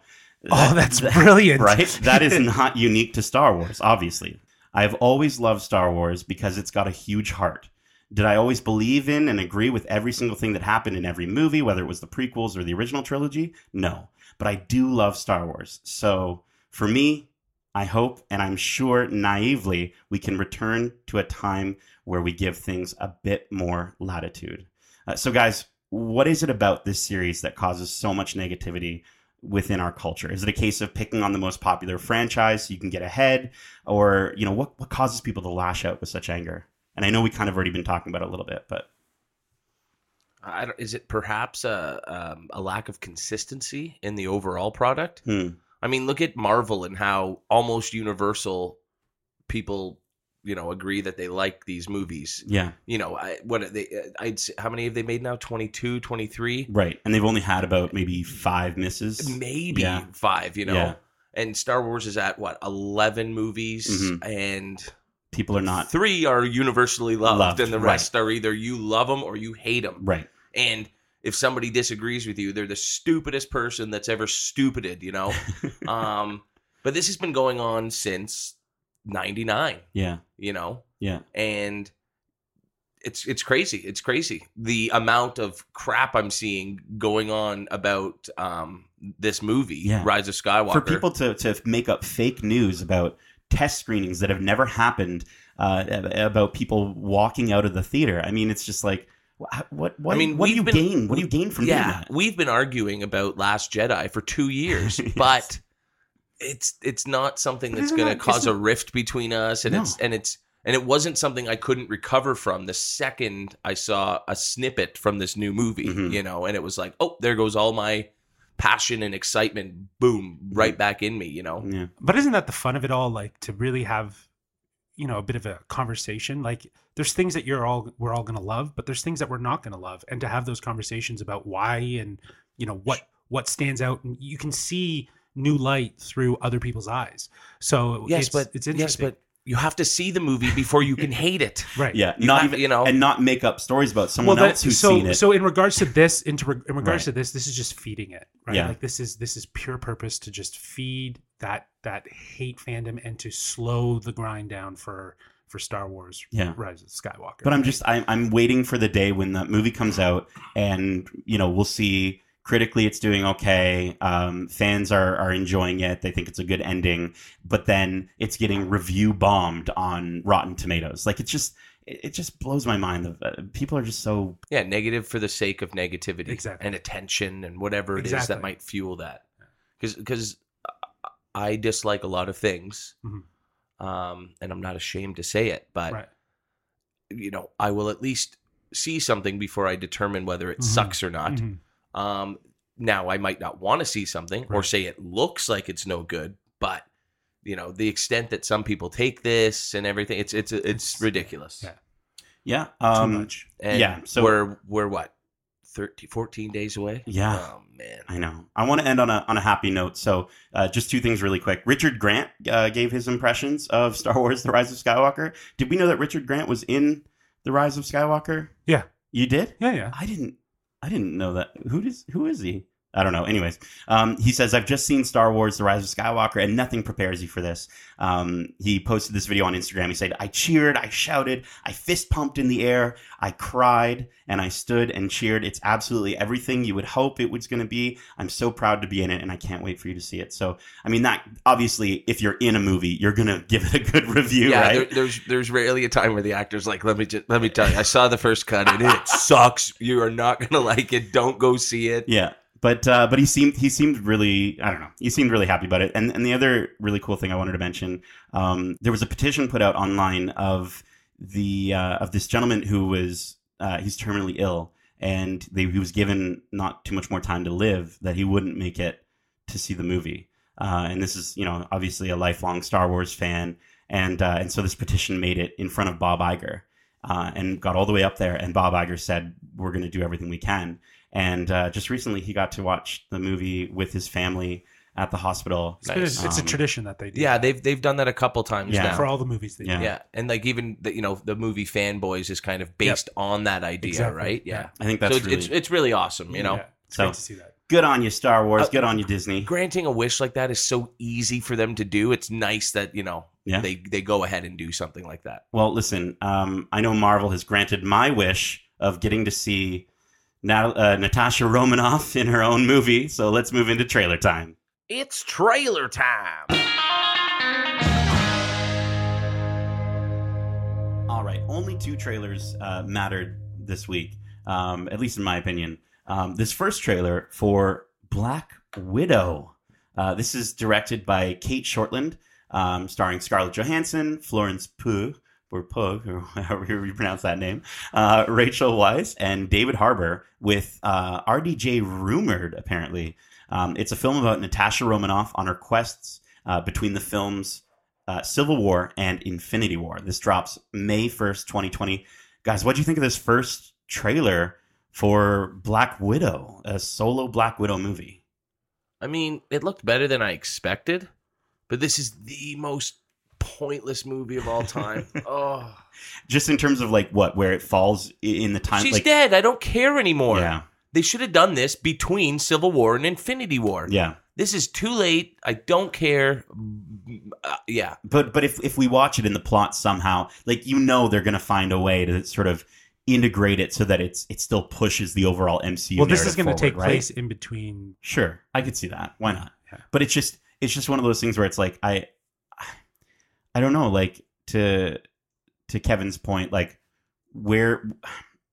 Oh, that's brilliant. Right? That is not unique to Star Wars, obviously. I have always loved Star Wars because it's got a huge heart. Did I always believe in and agree with every single thing that happened in every movie, whether it was the prequels or the original trilogy? No. But I do love Star Wars. So for me, I hope and I'm sure naively we can return to a time where we give things a bit more latitude. Uh, so, guys, what is it about this series that causes so much negativity within our culture? Is it a case of picking on the most popular franchise so you can get ahead, or you know what what causes people to lash out with such anger? And I know we kind of already been talking about it a little bit, but is it perhaps a um, a lack of consistency in the overall product? hmm. I mean, look at Marvel and how almost universal people, you know, agree that they like these movies. yeah, You know, I, what they I'd say, how many have they made now? 22, 23? right. And they've only had about maybe five misses. Maybe Yeah. 5, you know. Yeah. And Star Wars is at what? 11 movies Mhm. and People are not 3 are universally loved, Loved, and the right. rest are either you love them or you hate them. right. And if somebody disagrees with you, they're the stupidest person that's ever stupided, you know? um, but this has been going on since 99, yeah, you know? yeah, And it's it's crazy. It's crazy. The amount of crap I'm seeing going on about um, this movie, Yeah. Rise of Skywalker. for people to to make up fake news about test screenings that have never happened uh, about people walking out of the theater. I mean, it's just like what what I mean, what do you been- gain? What do you gain from doing yeah, that? we've been arguing about Last Jedi for two years, Yes. but it's it's not something But that's going to cause a rift between us, and No. it's and it's and it wasn't something I couldn't recover from the second I saw a snippet from this new movie, Mhm. you know, and it was like, oh, there goes all my passion and excitement, boom, Mm-hmm. right back in me, you know. Yeah, But isn't that the fun of it all? Like to really have, you know, a bit of a conversation. Like there's things that you're all we're all gonna love, but there's things that we're not gonna love, and to have those conversations about why and you know what what stands out, and you can see new light through other people's eyes. So Yes, it's, but it's interesting yes, interesting. but you have to see the movie before you can hate it. right, yeah, You not have- even you know- and not make up stories about someone that- else who's so seen it. so in regards to this into re- in regards Right. to this this is just feeding it right Yeah. like this is this is pure purpose to just feed that that hate fandom and to slow the grind down for for star wars Yeah. rise of skywalker But I'm just I'm I'm waiting for the day when the movie comes out and you know we'll see critically it's doing okay. Um, fans are are enjoying it. They think it's a good ending, but then it's getting review bombed on Rotten Tomatoes. Like it's just it, it just blows my mind. Uh, people are just so Yeah, negative for the sake of negativity Exactly. and attention and whatever it is Exactly. that might fuel that. Because because I dislike a lot of things, Mhm. um, and I'm not ashamed to say it. But right you know, I will at least see something before I determine whether it Mhm. sucks or not. Mhm. Um, now I might not want to see something or say it looks like it's no good, but you know the extent that some people take this and everything, it's it's it's, It's- ridiculous. yeah. yeah too um, much And Yeah, so- we're we're what 13, 14 days away. Yeah. Oh man. I know. I want to end on a on a happy note. So, uh, just two things really quick. Richard Grant uh, gave his impressions of Star Wars: The Rise of Skywalker. Did we know that Richard Grant was in The Rise of Skywalker? Yeah. You did? yeah yeah I didn't. I didn't know that. Who does? Who is he? I don't know. Anyways, um, he says, I've just seen Star Wars The Rise of Skywalker and nothing prepares you for this. Um, he posted this video on Instagram. He said, I cheered, I shouted, I fist pumped in the air, I cried, and I stood and cheered. It's absolutely everything you would hope it was going to be. I'm so proud to be in it and I can't wait for you to see it. So, I mean, that obviously, if you're in a movie, you're going to give it a good review, yeah, right? there, there's there's rarely a time where the actor's like, let me just, let me tell you, I saw the first cut and it sucks. You are not gonna like it. Don't go see it. Yeah, but uh, but he seemed he seemed really I don't know he seemed really happy about it. And and the other really cool thing I wanted to mention, um, there was a petition put out online of the uh, of this gentleman who was uh, he's terminally ill and they, he was given not too much more time to live that he wouldn't make it to see the movie. Uh, and this is you know obviously a lifelong Star Wars fan, and uh, and so this petition made it in front of Bob Iger. Uh, and got all the way up there, and Bob Iger said, "We're going to do everything we can." And uh, just recently, he got to watch the movie with his family at the hospital. It's, a- Nice. it's a Um, tradition that they do. Yeah, they've they've done that a couple times Yeah. now. for all the movies they Yeah. yeah, and like even the, you know the movie Fanboys is kind of based on that idea, Exactly. right? Yeah. Yeah. I think that's so it's, really it's it's really awesome, you know. Yeah, it's So- great to see that. good on you, Star Wars. Uh, good on you, Disney. Granting a wish like that is so easy for them to do. It's nice that you know Yeah. they they go ahead and do something like that. Well, listen, um, I know Marvel has granted my wish of getting to see Nat- uh, Natasha Romanoff in her own movie. So let's move into trailer time. It's trailer time. All right, only two trailers uh, mattered this week, um, at least in my opinion. Um, this first trailer for Black Widow. Uh, this is directed by Cate Shortland, um, starring Scarlett Johansson, Florence Pugh, or Pugh, or however you pronounce that name, uh, Rachel Weisz, and David Harbour, with uh, RDJ rumored, apparently. Um, it's a film about Natasha Romanoff on her quests uh, between the films uh, Civil War and Infinity War. This drops May 1st, 2020. Guys, what do you think of this first trailer for Black Widow, a solo Black Widow movie? I mean, it looked better than I expected, but this is the most pointless movie of all time. oh, Just in terms of like what, where it falls in the time. she's like, dead. I don't care anymore. Yeah, They should have done this between Civil War and Infinity War. yeah. This is too late. I don't care. Uh, yeah. But but if if we watch it in the plot somehow, like you know, they're gonna find a way to sort of integrate it so that it's it still pushes the overall MCU. Well, this is going to take right? place in between. Sure, I could see that. Why not? Yeah. But it's just it's just one of those things where it's like I I don't know, like to to Kevin's point, like where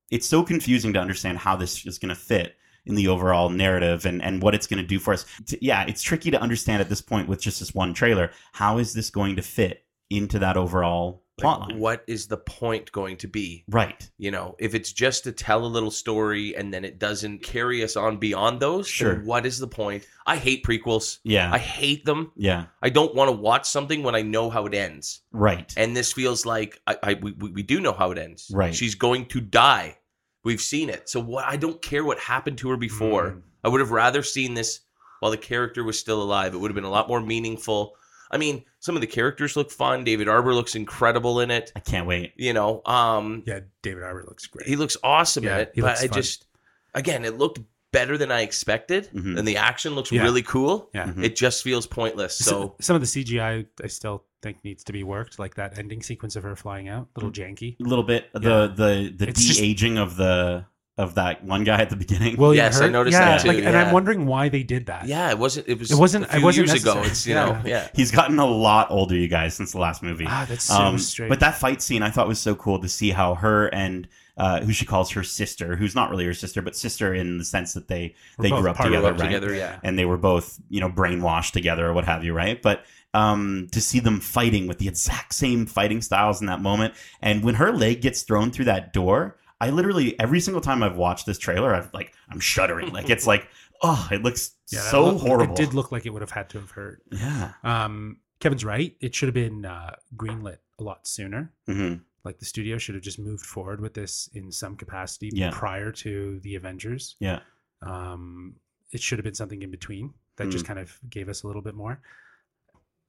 it's so confusing to understand how this is going to fit in the overall narrative and and what it's going to do for us. Yeah, it's tricky to understand at this point with just this one trailer. How is this going to fit into that overall plot Like, line? what is the point going to be? Right. You know, if it's just to tell a little story and then it doesn't carry us on beyond those, Sure. what is the point? I hate prequels. Yeah. I hate them. yeah. I don't want to watch something when I know how it ends. Right. And this feels like I, I we, we we do know how it ends. Right. She's going to die. We've seen it. So what I don't care what happened to her before. Mm. I would have rather seen this while the character was still alive. It would have been a lot more meaningful. I mean, some of the characters look fun. David Harbour looks incredible in it. I can't wait. You know, um, Yeah, David Harbour looks great. he looks awesome Yeah, in it. he But looks I fun. just, again, it looked better than I expected, Mhm. and the action looks Yeah. really cool. yeah. Mhm. It just feels pointless. So, So some of the CGI I still think needs to be worked, like that ending sequence of her flying out, a little janky. A little bit Yeah. the the the de aging of the of that one guy at the beginning. Well, Yes, I noticed yeah, that too, Like, and. I'm wondering why they did that. yeah, it wasn't. It was. It wasn't- A few it wasn't years ago. It's you Yeah. know. Yeah. He's gotten a lot older, you guys, since the last movie. Ah, that's so Um, strange. but that fight scene I thought was so cool to see how her and uh, who she calls her sister, who's not really her sister, but sister in the sense that they We're they grew up together, up right? together, yeah. And they were both you know brainwashed together or what have you, right? But um, to see them fighting with the exact same fighting styles in that moment, and when her leg gets thrown through that door, I literally every single time I've watched this trailer, I've like I'm shuddering. Like it's like oh, it looks Yeah, so looked- horrible. It did look like it would have had to have hurt. yeah. Um, Kevin's right. It should have been uh, greenlit a lot sooner. hmm Like the studio should have just moved forward with this in some capacity Yeah. prior to the Avengers. Yeah. Um, it should have been something in between that Hmm. just kind of gave us a little bit more.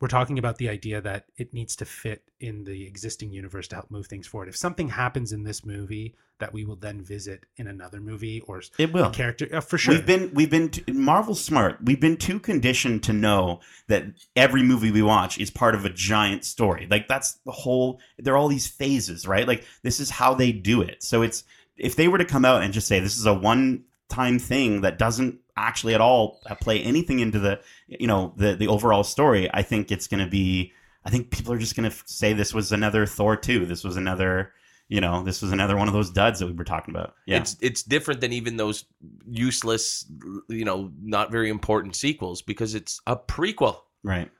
We're talking about the idea that it needs to fit in the existing universe to help move things forward. If something happens in this movie that we will then visit in another movie or It a will. character, uh, for sure. We've been we've been t- Marvel's smart. We've been too conditioned to know that every movie we watch is part of a giant story. Like that's the whole. There are all these phases, right? Like this is how they do it. So it's if they were to come out and just say this is a one time thing that doesn't actually at all uh, play anything into the you know the the overall story, I think it's going to be. I think people are just going to say this was another Thor two. This was another. You know, this was another one of those duds that we were talking about. Yeah. It's it's different than even those useless, you know, not very important sequels because it's a prequel. right.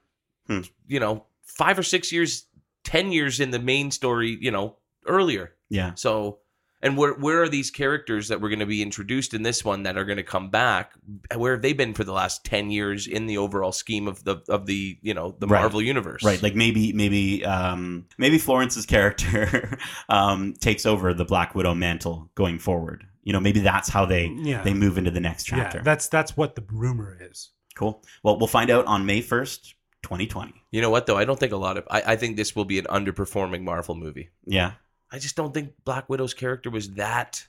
Hmm. You know, five or six years, ten years in the main story. You know, earlier. Yeah. So, and where where are these characters that were going to be introduced in this one that are going to come back? Where have they been for the last ten years in the overall scheme of the of the you know the Right. Marvel universe? Right, like maybe maybe um, maybe Florence's character um, takes over the Black Widow mantle going forward. You know, maybe that's how they yeah. they move into the next chapter. Yeah, that's that's what the rumor is. cool. Well, we'll find out on May first, twenty twenty. You know what though? I don't think a lot of. I, I think this will be an underperforming Marvel movie. Yeah, I just don't think Black Widow's character was that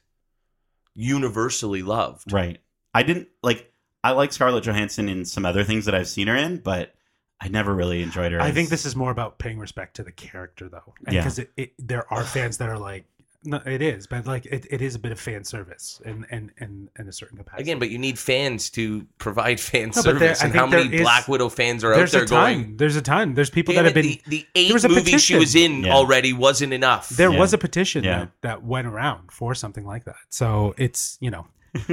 universally loved. right. I didn't like. I like Scarlett Johansson in some other things that I've seen her in, but I never really enjoyed her. I as- think this is more about paying respect to the character, though, Yeah. because it, it, there are fans that are like, no, it is, but like it, it is a bit of fan service and and and in a certain capacity. Again, but you need fans to provide fan No, but there- service. And how many there is- Black Widow fans are out there's there a ton. going? There's a ton. There's people Damn that have it, been. the, the eight was a movies she was in Yeah. already wasn't enough. there Yeah. was a petition Yeah. that, that went around for something like that. So it's you know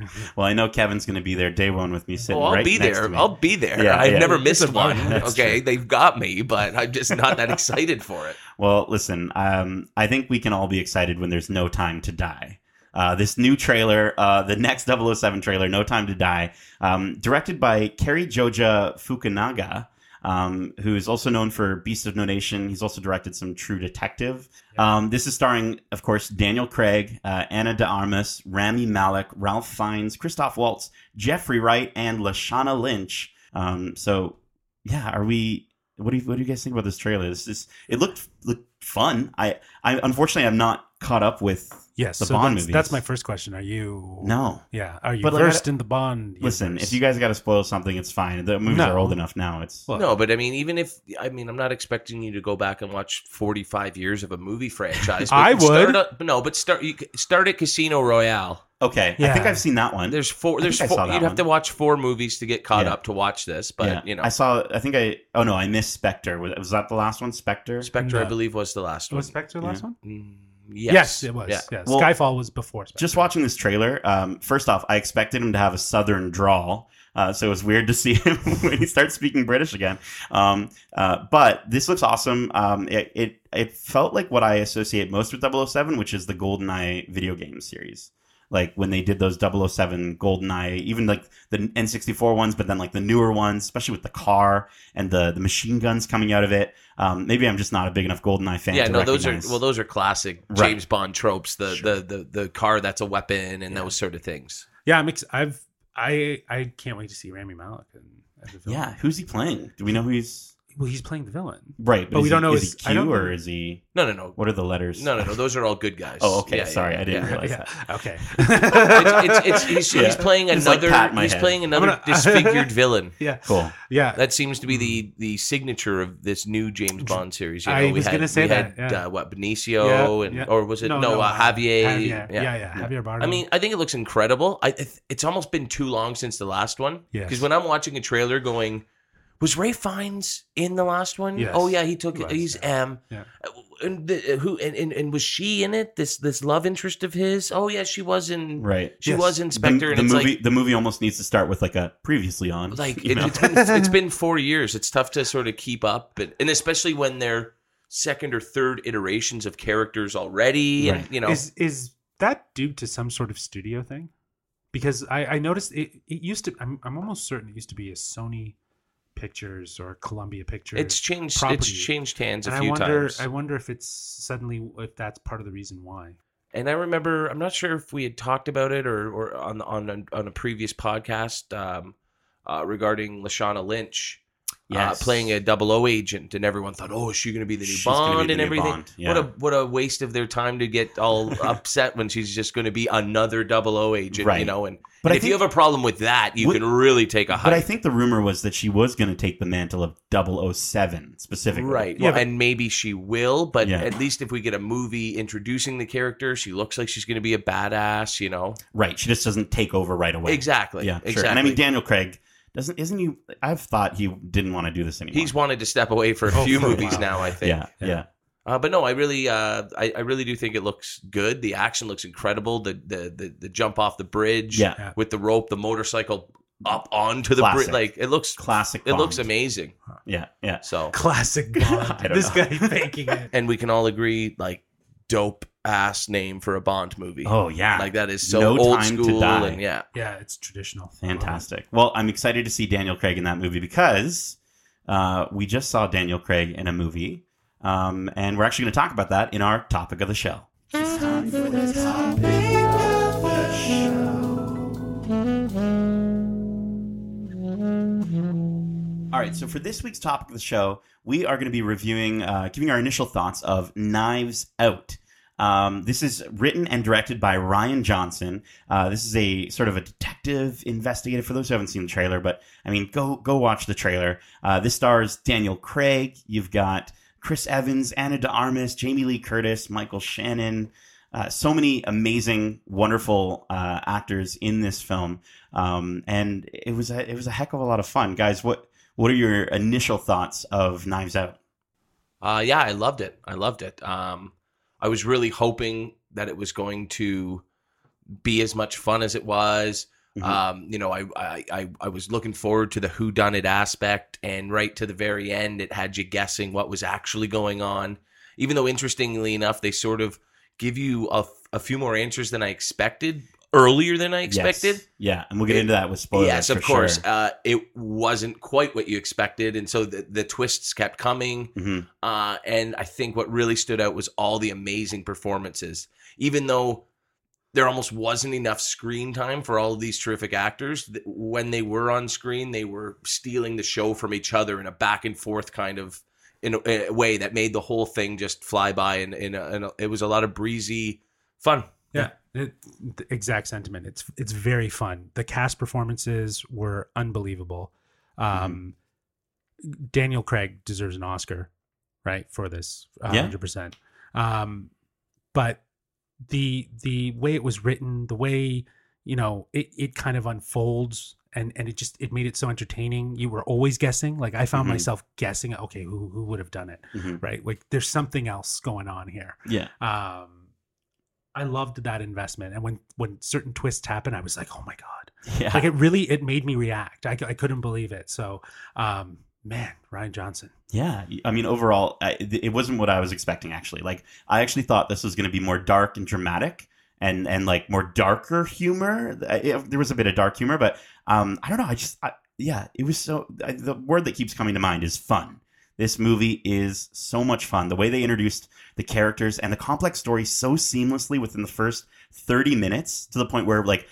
well, I know Kevin's going to be there day one with me sitting Oh, I'll right be next there. to me. I'll be there. Yeah, I've yeah. never missed one. Okay, true. they've got me, but I'm just not that excited for it. Well, listen, um, I think we can all be excited when there's no time to die. Uh, this new trailer, uh, the next 007 trailer, No Time to Die, um, directed by Cary Joji Fukunaga, um, who is also known for Beast of No Nation. He's also directed some True Detective. Um, this is starring, of course, Daniel Craig, uh, Ana de Armas, Rami Malek, Ralph Fiennes, Christoph Waltz, Jeffrey Wright, and Lashana Lynch. Um, so, yeah, are we? What do you What do you guys think about this trailer? This is it looked looked fun. I I unfortunately I'm not caught up with. Yes. The so Bond that's, movies. that's my first question. Are you No, Yeah. Are you But, like, I versed in the Bond? listen. universe? If you guys got to spoil something, it's fine. The movies No. are old enough now. It's Well, No, but I mean, even if I mean, I'm not expecting you to go back and watch 45 years of a movie franchise. but I start would. up- no, but start you c- start at Casino Royale. okay. I Yeah. think I've seen that one. There's four. I There's think I four. saw You'd that have one. to watch four movies to get caught Yeah. up to watch this. But yeah. you know, I saw. I think I. Oh no, I missed Spectre. Was, was that the last one? Spectre. Spectre, I No. believe, was the last one. was Spectre the last Yeah. one? Mm, Yes, yes. it was. Yeah. Yeah. Well, Skyfall was before. Spectre. Just watching this trailer. Um, first off, I expected him to have a southern drawl. Uh, so it was weird to see him when he starts speaking British again. Um, uh, but this looks awesome. Um, it, it it felt like what I associate most with 007, which is the GoldenEye video game series. Like when they did those 007 GoldenEye, even like the N64 ones, but then like the newer ones, especially with the car and the, the machine guns coming out of it. Um, maybe I'm just not a big enough GoldenEye fan. Yeah, to no, those are well, those are classic Right. James Bond tropes. The, Sure. the the the car that's a weapon and Yeah. those sort of things. yeah, I'm. Ex- I've. I. I can't wait to see Rami Malek and. as. Yeah, who's he playing? Do we know who he's Well, he's playing the villain. right? But we is don't he- know Is his- he I Q don't or is he? No, no, no, What are the letters? no, no, no. Those are all good guys. Oh, okay. Yeah, Sorry, yeah, I didn't yeah. realize yeah. that. Okay. it's, it's, it's, he's, Yeah. he's playing Just, like, another. pat he's head. playing another gonna- disfigured villain. yeah. Cool. Yeah. That seems to be the the signature of this new James Bond series. You know, I we was had, gonna say we that, Had, yeah. uh, what Benicio Yeah, and yeah. or was it no, uh, Javier? Javier. Yeah, yeah. Javier Bardem. I mean, I think it looks incredible. I it's almost been too long since the last one. Yeah. Because when I'm watching a trailer, going, was Ralph Fiennes in the last one? Yes. Oh yeah, he took He was, He's yeah. M. Yeah. Uh, And the, who and, and and was she in it? This this love interest of his? Oh yeah, she was in. Right. She Yes. was The, Inspector, the and it's movie like the movie almost needs to start with like a previously on. like it, know? it's been it's been four years. It's tough to sort of keep up, and, and especially when they're second or third iterations of characters already, and you know, is is that due to some sort of studio thing? Because I, I noticed it, it used to. I'm, I'm almost certain it used to be a Sony Pictures or Columbia Pictures. it's changed. property. It's changed hands a and I few wonder. times. I wonder if it's suddenly if that's part of the reason why. and I remember, I'm not sure if we had talked about it or or on on a, on a previous podcast um, uh, regarding Lashana Lynch. Yes. uh, playing a double O agent, and everyone thought, "Oh, is she going to be the new She's Bond the and new everything?" Bond, yeah. What a what a waste of their time to get all upset when she's just going to be another double O agent, Right. you know. And, But and if you have a problem with that, you Would- can really take a But I think the rumor was that she was going to take the mantle of 007 specifically. Right. Yeah, well, but- and maybe she will, but Yeah. at least if we get a movie introducing the character, she looks like she's going to be a badass, you know. Right. She just doesn't take over right away. Exactly. Yeah, Exactly. sure. And I mean, Daniel Craig doesn't, isn't he? I've thought he didn't want to do this anymore. He's wanted to step away for a Oh, few for movies while. now, I think. yeah, yeah, Yeah. Uh, but no, I really, uh, I, I really do think it looks good. The action looks incredible. The the the, the jump off the bridge yeah. Yeah. with the rope, the motorcycle up onto the bridge, like it looks, Classic. it looks amazing. Yeah, yeah. So, Classic Bond. this know. guy faking it. and we can all agree, like, dope ass name for a Bond movie. Oh yeah, like that is so No old Time to school, Die. and yeah, Yeah, it's traditional. fantastic. Well, I'm excited to see Daniel Craig in that movie because uh, we just saw Daniel Craig in a movie, um, and we're actually going to talk about that in our topic of the show. All right, so for this week's topic of the show, we are going to be reviewing, uh, giving our initial thoughts of Knives Out. Um, this is written and directed by Rian Johnson. Uh, this is a sort of a detective investigative. For those who haven't seen the trailer, but I mean, go go watch the trailer. Uh, this stars Daniel Craig. You've got Chris Evans, Ana de Armas, Jamie Lee Curtis, Michael Shannon. Uh, so many amazing, wonderful uh, actors in this film, um, and it was a, it was a heck of a lot of fun, guys. What what are your initial thoughts of Knives Out? uh, yeah, I loved it. I loved it. Um, I was really hoping that it was going to be as much fun as it was. Mhm. Um, you know, I, I I I was looking forward to the who done it aspect, and right to the very end, it had you guessing what was actually going on. Even though, interestingly enough, they sort of give you a, a few more answers than I expected earlier than I expected. Yes. Yeah, and we'll get into that with spoilers. yes, of for course. Sure. Uh, it wasn't quite what you expected, and so the, the twists kept coming. Mhm. Uh, and I think what really stood out was all the amazing performances. Even though there almost wasn't enough screen time for all of these terrific actors, when they were on screen, they were stealing the show from each other in a back and forth kind of in a, a way that made the whole thing just fly by. And, and, and it was a lot of breezy fun. Yeah, it, the exact sentiment. It's it's very fun. The cast performances were unbelievable. Um, Daniel Craig deserves an Oscar, right, for this, Yeah. hundred percent. Um, but the the way it was written, the way you know it it kind of unfolds. And, and it just it made it so entertaining. You were always guessing. Like I found Mhm. myself guessing. Okay, who who would have done it? Mhm. Right? Like there's something else going on here Yeah. um i loved that investment and when when certain twists happen i was like oh my god Yeah. like it really it made me react i, I couldn't believe it so um man Rian Johnson Yeah, I mean, overall, I, it wasn't what I was expecting. Actually, like I actually thought this was going to be more dark and dramatic, and and like more darker humor. It- there was a bit of dark humor, but um, I don't know. I just, I, yeah, it was so. I, the word that keeps coming to mind is fun. This movie is so much fun. The way they introduced the characters and the complex story so seamlessly within the first thirty minutes, to the point where like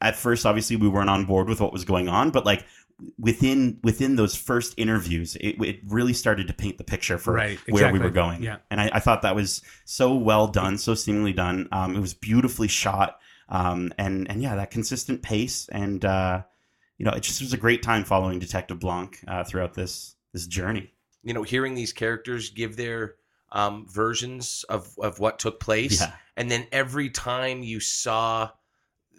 at first, obviously, we weren't on board with what was going on, but like within within those first interviews, it, it really started to paint the picture for Right, where we were going. Yeah. and I, I thought that was so well done, so seemingly done. Um, it was beautifully shot, um, and and yeah, that consistent pace, and uh, you know, it just was a great time following Detective Blanc uh, throughout this this journey. You know, hearing these characters give their um, versions of, of what took place. Yeah, And then every time you saw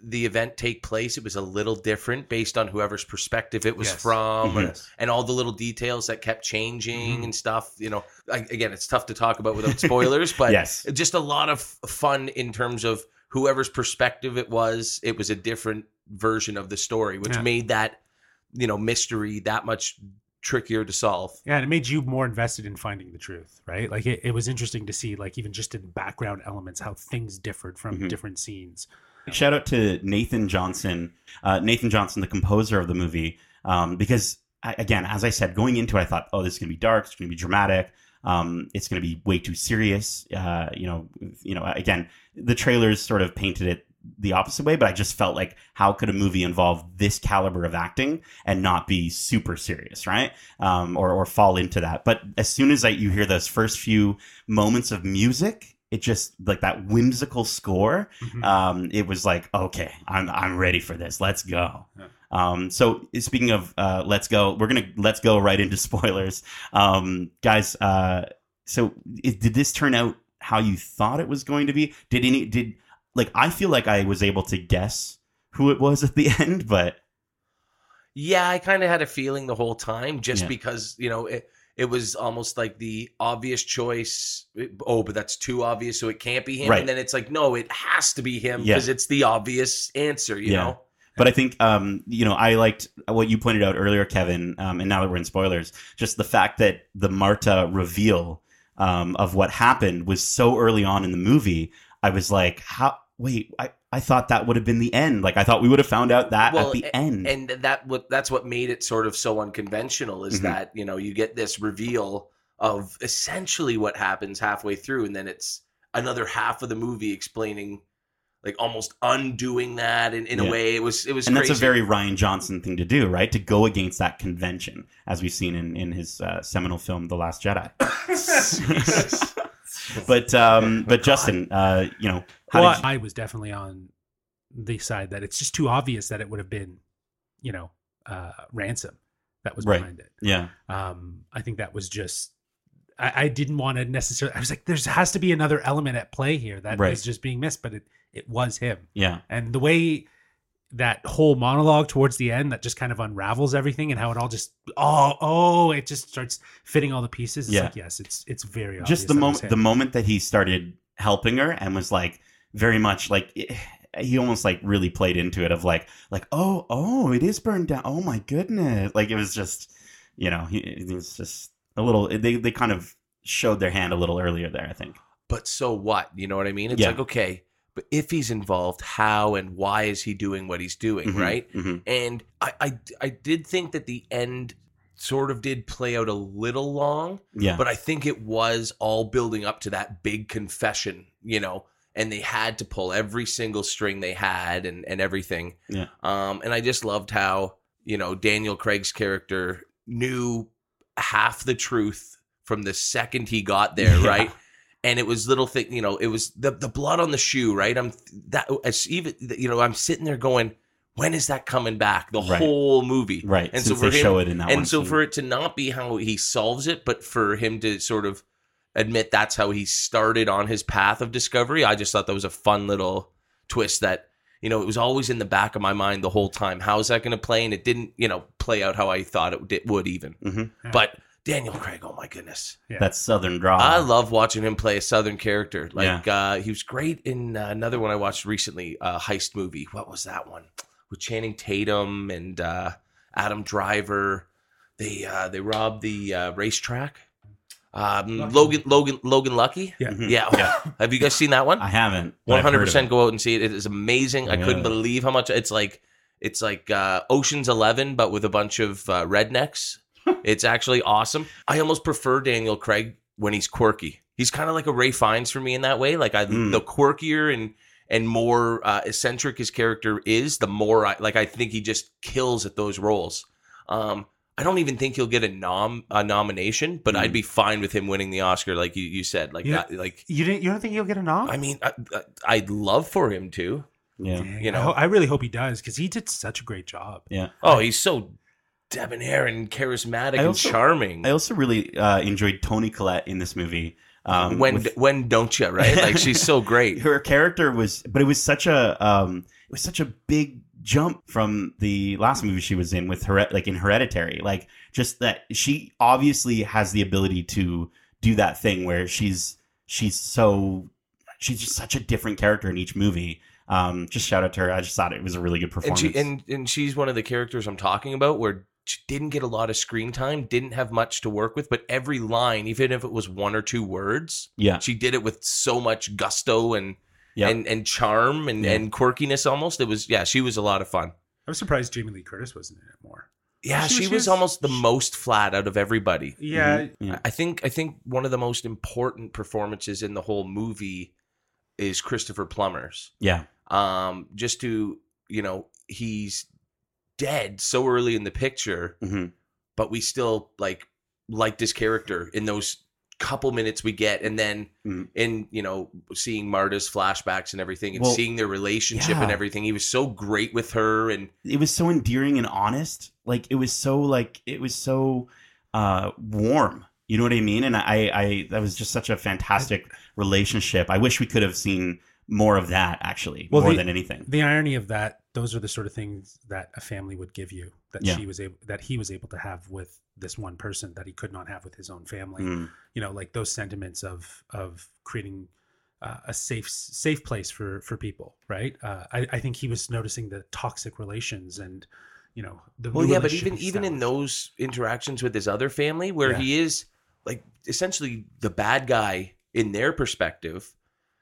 the event take place, it was a little different based on whoever's perspective it was Yes. from. Mhm. and- and all the little details that kept changing Mhm. and stuff. You know, I, again, it's tough to talk about without spoilers, but yes, just a lot of fun in terms of whoever's perspective it was. It was a different version of the story, which Yeah. made that you know mystery that much trickier to solve. yeah and it made you more invested in finding the truth right like it, it was interesting to see like even just in background elements how things differed from Mhm. different scenes Shout out to Nathan Johnson, uh, Nathan Johnson, the composer of the movie, um, because I, again, as I said, going into it, I thought, oh, this is going to be dark, it's going to be dramatic, um, it's going to be way too serious. Uh, you know, you know, again, the trailers sort of painted it the opposite way, but I just felt like how could a movie involve this caliber of acting and not be super serious, right? Um, or or fall into that. But as soon as I, you hear those first few moments of music, it just like that whimsical score. Mhm. Um, it was like, okay, I'm I'm ready for this. Let's go. Yeah. Um, so speaking of uh, let's go, we're gonna let's go right into spoilers, um, guys. Uh, so i- did this turn out how you thought it was going to be? Did any did like I feel like I was able to guess who it was at the end, but Yeah, I kind of had a feeling the whole time just Yeah. because, you know, it, it was almost like the obvious choice. Oh, but that's too obvious, so it can't be him. Right. And then it's like, no, it has to be him Yeah. because it's the obvious answer, you Yeah. know? But I think, um, you know, I liked what you pointed out earlier, Kevin. Um, and now that we're in spoilers, just the fact that the Marta reveal um, of what happened was so early on in the movie. I was like, how? Wait, I, I thought that would have been the end. Like, I thought we would have found out that Well, at the a- end. And that what that's what made it sort of so unconventional is Mhm. that, you know, you get this reveal of essentially what happens halfway through, and then it's another half of the movie explaining like almost undoing that in, in Yeah. a way. It was it was and crazy. that's a very Rian Johnson thing to do, right? To go against that convention, as we've seen in, in his uh, seminal film, The Last Jedi. But um, but Justin, uh, you know, how well, you, I was definitely on the side that it's just too obvious that it would have been, you know, uh, ransom that was Right. behind it. yeah, Um, I think that was just. I, I didn't want to necessarily. I was like, there has to be another element at play here that is Right. just being missed, but it it was him, yeah, and the way that whole monologue towards the end that just kind of unravels everything and how it all just oh oh it just starts fitting all the pieces. It's Yeah. like yes, it's it's very obvious just the that it was moment the moment that he started helping her and was like very much like he almost like really played into it of like like oh oh it is burned down oh my goodness like it was just you know he it was just a little they they kind of showed their hand a little earlier there i think but so what? You know what I mean? It's Yeah. like, okay, but if he's involved, how and why is he doing what he's doing, Mhm, right? mhm. And I, I I did think that the end sort of did play out a little long, yeah but I think it was all building up to that big confession, you know, and they had to pull every single string they had and and everything. Yeah. Um, and I just loved how you know Daniel Craig's character knew half the truth from the second he got there, Yeah. right? And it was little thing, you know, it was the the blood on the shoe, right? I'm that as even you know, I'm sitting there going, when is that coming back? The Right. whole movie, right and since so for him- show it in that one and so for it to not be how he solves it, but for him to sort of admit that's how he started on his path of discovery, I just thought that was a fun little twist that you know it was always in the back of my mind the whole time. How is that going to play? And it didn't, you know, play out how I thought it did, would even. Mhm. Yeah. But Daniel Craig, oh my goodness, Yeah. that southern draw I love watching him play a Southern character. Like uh, he was great in uh, another one I watched recently, uh, heist movie. What was that one with Channing Tatum and uh, Adam Driver? They uh, they robbed the uh, racetrack. Um, Lucky. Logan Logan Logan Lucky. Yeah. Mhm. Yeah. Have you guys seen that one? i haven't but One I've heard hundred of percent go out and see it. It is amazing. I couldn't believe how much it's like. It's like uh, Ocean's Eleven, but with a bunch of uh, rednecks. it's actually awesome. I almost prefer Daniel Craig when he's quirky. He's kind of like a Ralph Fiennes for me in that way. Like I, Mm. the quirkier and and more uh, eccentric his character is, the more I like. I think he just kills at those roles. Um, I don't even think he'll get a nom a nomination, but Mm. I'd be fine with him winning the Oscar, like you, you said. Like Yeah. that, like you didn't you don't think he'll get a nom? I mean, I, I, I'd love for him to. yeah Dang, you I know. ho- I, really hope he does because he did such a great job. yeah Oh, he's so debonair and charismatic I and charming. i also really uh, enjoyed Toni Collette in this movie um, when with- when don't you right? Like she's so great. her character was but it was such a um it was such a big jump from the last movie she was in with her like in hereditary like just that she obviously has the ability to do that thing where she's she's so she's just such a different character in each movie. Um just shout out to her. I just thought it was a really good And performance. she and and she's one of the characters I'm talking about where she didn't get a lot of screen time, didn't have much to work with, but every line, even if it was one or two words, yeah. she did it with so much gusto and yeah and and charm and Yeah. and quirkiness. Almost, it was yeah, she was a lot of fun. I was surprised Jamie Lee Curtis wasn't in it more. Yeah, She she, was- was almost the most flat out of everybody. Yeah, Mhm. yeah I think I think one of the most important performances in the whole movie is Christopher Plummer's. yeah um, just to you know he's dead so early in the picture, Mhm. but we still like liked his character in those couple minutes we get, and then Mm. in you know seeing Marta's flashbacks and everything, and Well, seeing their relationship and everything. He was so great with her, and it was so endearing and honest. Like it was so like it was so uh warm. You know what I mean? And I I that was just such a fantastic relationship. I wish we could have seen more of that actually, Well, more the- than anything. the irony of that those are the sort of things that a family would give you that Yeah. she was able that he was able to have with this one person that he could not have with his own family Mm. you know like those sentiments of of creating uh, a safe safe place for for people right uh, I, I think he was noticing the toxic relations and you know the Well, yeah, but even even in those interactions with his other family, where Yeah. he is like essentially the bad guy in their perspective,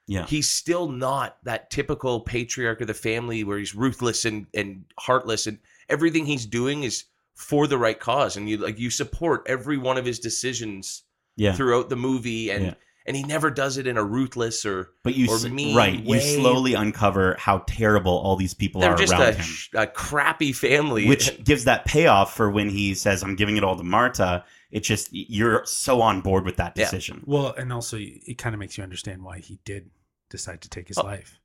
Yeah. he's still not that typical patriarch of the family where he's ruthless and and heartless, and everything he's doing is for the right cause, and you like you support every one of his decisions Yeah. throughout the movie, and Yeah. and he never does it in a ruthless or But you or mean right, you slowly uncover how terrible all these people they're are just around a, him. a crappy family, which gives that payoff for when he says i'm giving it all to marta it just you're so on board with that Yeah. decision well and also it kind of makes you understand why he did decide to take his Oh. life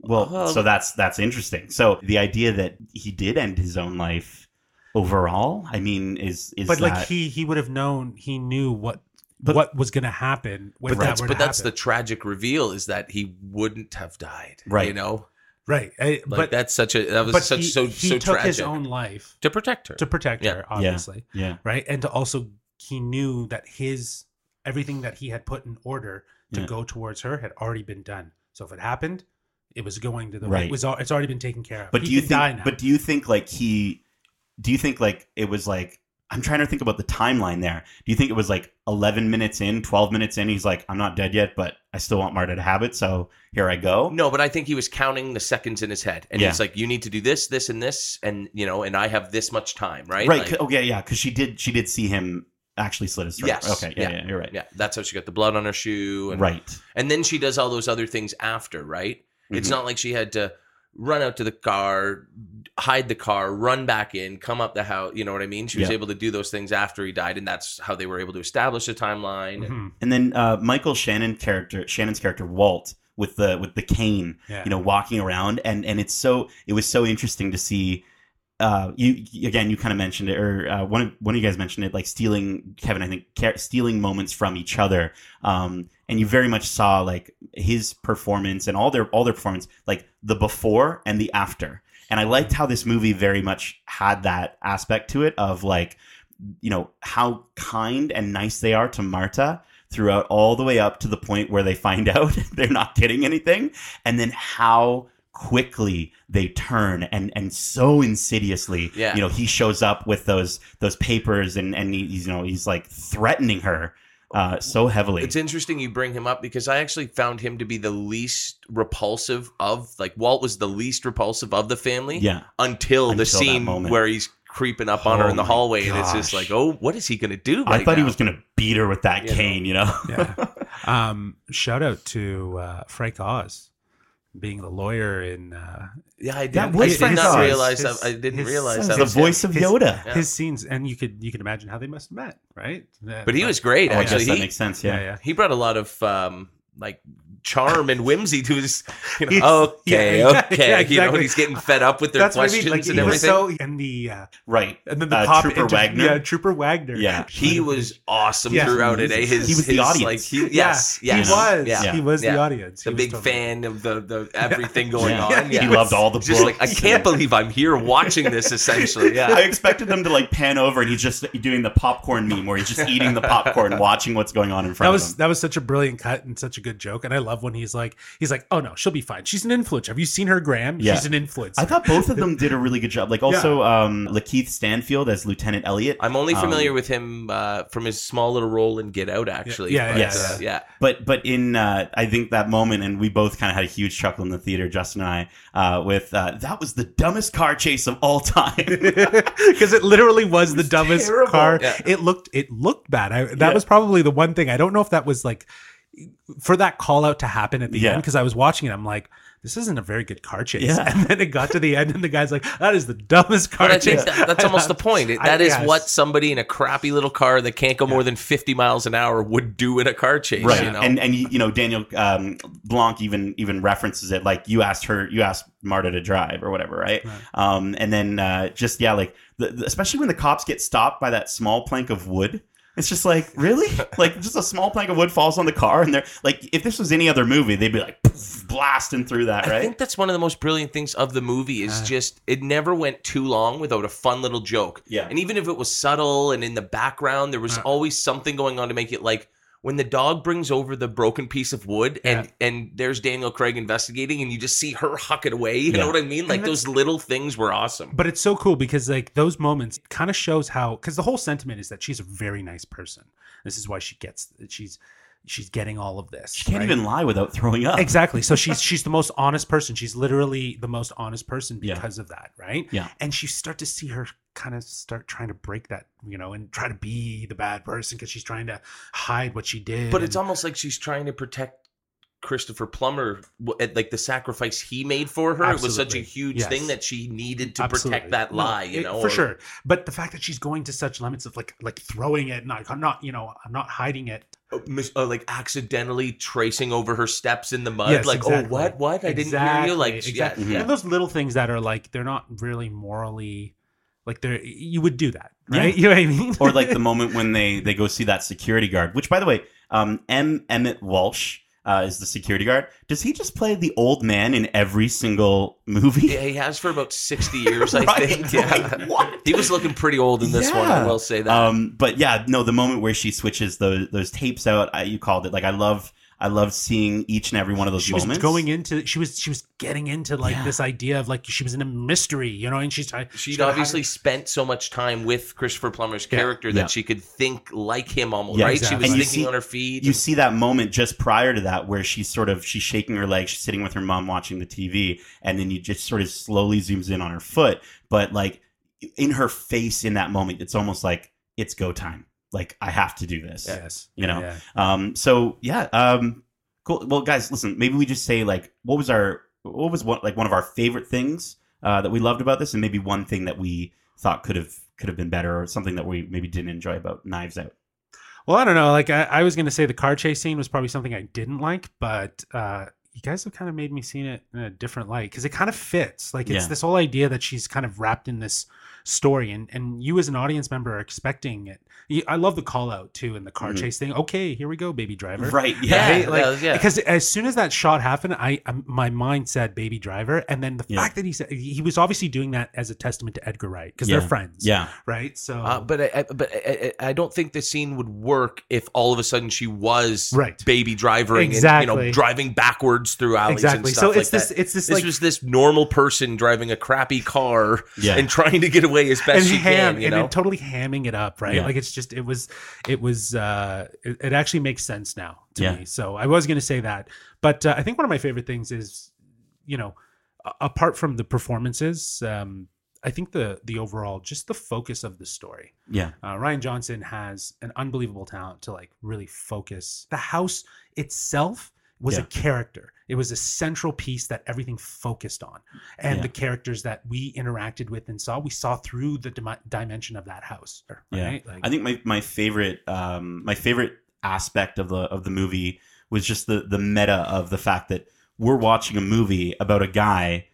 well Well- so that's that's interesting so the idea that he did end his own life overall i mean is is but that, like he he would have known he knew what But- what was going to happen when but that that's were but to that's the tragic reveal is that he wouldn't have died Right. you know right. I- like but that's such a that was but such he, so he so took tragic. his own life to protect her. to protect Yeah. her obviously. Yeah. Right? And to also he knew that his everything that he had put in order to Yeah. go towards her had already been done. So if it happened it was going to the Right. it was al- it's already been taken care of. But He do you think but do you think like he do you think like it was like i'm trying to think about the timeline there. Do you think it was like 11 minutes in 12 minutes in? He's like i'm not dead yet but i still want marta to have it so here i go. No but i think he was counting the seconds in his head and Yeah. he's like you need to do this this and this and you know and i have this much time right? Right Like, c- okay yeah because she did she did see him actually slit his throat. Yes, okay yeah, yeah. yeah, you're right. yeah that's how she got the blood on her shoe and, right. and then she does all those other things after right? It's Mhm. not like she had to run out to the car hide the car run back in come up the house you know what i mean she was Yeah. able to do those things after he died and that's how they were able to establish a timeline and- Mhm. and then uh, Michael Shannon character Shannon's character Walt with the with the cane, yeah you know, walking around, and and it's so it was so interesting to see. Uh, you again, you kind of mentioned it, or uh, one of one of you guys mentioned it, like stealing Kevin. I think ca- stealing moments from each other, um, and you very much saw like his performance and all their all their performance, like the before and the after. And I liked how this movie very much had that aspect to it of like, you know, how kind and nice they are to Marta throughout all the way up to the point where they find out they're not getting anything, and then how quickly they turn and and so insidiously Yeah. you know he shows up with those those papers and and he, he's you know he's like threatening her uh so heavily It's interesting you bring him up because I actually found him to be the least repulsive of like Walt was the least repulsive of the family yeah until, the Until that scene where he's creeping up on her Oh in the my hallway and it's just like, oh, what is he gonna do? i right thought he was gonna beat her with that You know. cane you know Yeah. um shout out to uh frank oz being the lawyer in uh Yeah, I did. That I was did Frank not realize His- that. I didn't his- realize his- that. the was voice him. of his- yoda Yeah. his scenes and you could you can imagine how they must have met right But he was great. oh, I actually, guess that he, makes sense yeah yeah, yeah he brought a lot of um like charm and whimsy to his. You know, okay, yeah, yeah, okay. yeah, You know, exactly. he's getting fed up with their that's what I questions mean like and he was everything. so and the uh right and then the Uh, cop Trooper inter- Wagner? yeah trooper wagner Yeah. he was awesome Yeah. throughout it. His, He was the his, audience. Like, he, Yeah, yes, yes, he was Yeah. he was Yeah. the audience a He was big totally- fan of the, the everything going Yeah. on. He Yeah. loved all the Just like I can't believe I'm here watching this. Essentially, yeah. I expected them to like pan over and he's just doing the popcorn meme where he's just eating the popcorn, watching what's going on in front that of was him. that was such a brilliant cut and such a good joke and i love when he's like he's like oh no she'll be fine she's an influencer have you seen her gram Yeah. she's an influencer I thought both of them did a really good job. Like also um, Lakeith Stanfield as Lieutenant Elliot. I'm only Um, familiar with him uh, from his small little role in Get Out, actually. Yeah, But, yes. uh, yeah. But but in uh, I think that moment, and we both kind of had a huge chuckle in the theater, Justin and I, uh, with uh, that was the dumbest car chase of all time. because it literally was, the dumbest terrible. car. Yeah. It looked it looked bad. I, that Yeah. was probably the one thing. I don't know if that was like for that call out to happen at the Yeah. end because I was watching it, I'm like, this isn't a very good car chase. Yeah. And then it got to the end, and the guy's like, that is the dumbest car chase. that, that's almost the point. It- I- That is yes. what somebody in a crappy little car that can't go more than 50 miles an hour would do in a car chase. right You know? and and you you know daniel um blanc even even references it like you asked her you asked marta to drive or whatever right, Right. um and then uh just yeah like the, the- especially when the cops get stopped by that small plank of wood it's just like really like just a small plank of wood falls on the car and they're like if this was any other movie they'd be like poof, blasting through that right? I think that's one of the most brilliant things of the movie is Uh. just it never went too long without a fun little joke. Yeah. And even if it was subtle and in the background, there was Uh. always something going on to make it like when the dog brings over the broken piece of wood and and there's Daniel Craig investigating and you just see her huck it away. You Yeah. know what I mean? Like those little things were awesome. But it's so cool because like those moments kind of shows how because the whole sentiment is that she's a very nice person. This is why she gets she's she's getting all of this. she can't right? even lie without throwing up exactly. So she's she's the most honest person. She's literally the most honest person Yeah. because of that, right? Yeah. And you start to see her kind of start trying to break that, you know, and try to be the bad person because she's trying to hide what she did. But it's almost like she's trying to protect Christopher Plummer, like the sacrifice he made for her. It was such a huge Yes. thing that she needed to Absolutely. protect that No, lie. You it- know, for or- sure. But the fact that she's going to such limits of like like throwing it, not I'm not, you know, I'm not hiding it. uh, uh, like accidentally tracing over her steps in the mud. Yes, like, exactly. oh, what? What? I didn't hear you. Like, exactly. yeah, And those little things that are like they're not really morally like they're you would do that, Yeah. right? You know what I mean? or like the moment when they they go see that security guard which by the way um m emmet walsh uh, is the security guard does he just play the old man in every single movie Yeah, he has for about sixty years, I think. Yeah. Like, what? He was looking pretty old in this one. I will say that. Um, but yeah, no, the moment where she switches those those tapes out, I, you called it. Like I love, I love seeing each and every one of those she moments. was going into she was she was getting into like Yeah. this idea of like she was in a mystery, you know, and she's trying She'd trying to obviously hide- spent so much time with Christopher Plummer's Yeah. character that Yeah. she could think like him almost, Yeah, right? exactly. She was And you thinking see- on her feet. You and- see that moment just prior to that where she's sort of she's shaking her leg, she's sitting with her mom watching the TV, and then you just sort of slowly zooms in on her foot, but like in her face in that moment, it's almost like it's go time. Like I have to do this. yes, You know, Yeah. Um, so yeah, um, cool. Well, guys, listen. Maybe we just say like, what was our, what was one like one of our favorite things uh, that we loved about this, and maybe one thing that we thought could have could have been better, or something that we maybe didn't enjoy about Knives Out. Well, I don't know. Like I, I was gonna say the car chase scene was probably something I didn't like, but uh you guys have kind of made me see it in a different light because it kind of fits. Like it's Yeah. this whole idea that she's kind of wrapped in this story, and and you as an audience member are expecting it. I love the call out too in the car Mhm. chase thing. Okay, here we go, baby driver. Right? yeah, Yeah. Right? Like, yeah, yeah. Because as soon as that shot happened, I um, my mind said "baby driver," and then the Yeah. fact that he said he was obviously doing that as a testament to Edgar Wright because Yeah. they're friends, Yeah. right? So Uh, but I, I, but I, I I don't think the scene would work if all of a sudden she was Right. baby driving and you Exactly. know driving backwards through alleys exactly. and So it's like this, that. it's this, This like was this normal person driving a crappy car Yeah. and trying to get away as best and she ham, can. You and know, totally hamming it up, right? Yeah. Like it's just it was it was uh it, it actually makes sense now to Yeah. me. So I was going to say that, but uh, I think one of my favorite things is you know apart from the performances, um, I think the the overall just the focus of the story. Yeah. Uh, Rian Johnson has an unbelievable talent to like really focus. The house itself was Yeah. a character. It was a central piece that everything focused on, and Yeah. the characters that we interacted with and saw, we saw through the dim- dimension of that house. Right? Like, I think my, my favorite um, my favorite aspect of the of the movie was just the the meta of the fact that we're watching a movie about a guy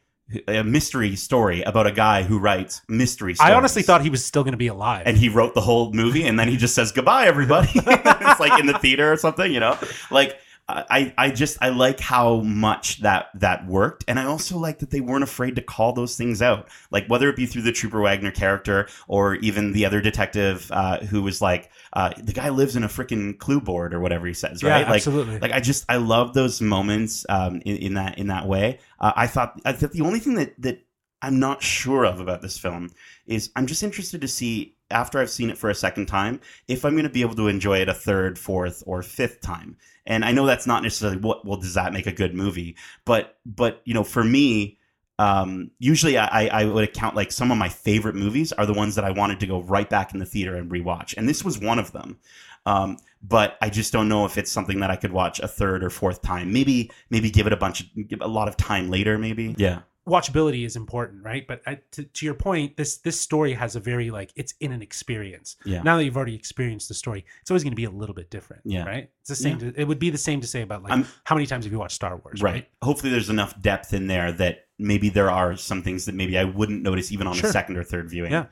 a mystery story about a guy who writes mystery stories. I honestly thought he was still going to be alive. and he wrote the whole movie and then he just says goodbye everybody it's like in the theater or something you know like I, I just I like how much that that worked, and I also like that they weren't afraid to call those things out, like whether it be through the Trooper Wagner character or even the other detective uh, who was like, uh, the guy lives in a freaking clue board or whatever he says, yeah, right? Like, absolutely. like I just I love those moments um, in, in that in that way. Uh, I thought I thought the only thing that that I'm not sure of about this film is I'm just interested to see after I've seen it for a second time if I'm going to be able to enjoy it a third, fourth, or fifth time. And I know that's not necessarily what well does that make a good movie, but but you know for me. Um, usually I, I would account like some of my favorite movies are the ones that I wanted to go right back in the theater and rewatch. And this was one of them. Um, but I just don't know if it's something that I could watch a third or fourth time. Maybe maybe give it a bunch of give a lot of time later. Maybe yeah watchability is important, right? But I, to, to your point, this this story has a very like it's in an experience. Yeah. Now that you've already experienced the story, it's always going to be a little bit different. Yeah. Right. It's the same. To, it would be the same to say about like I'm- how many times have you watched Star Wars? right. Hopefully, there's enough depth in there that maybe there are some things that maybe I wouldn't notice even on Sure. a second or third viewing. Yeah.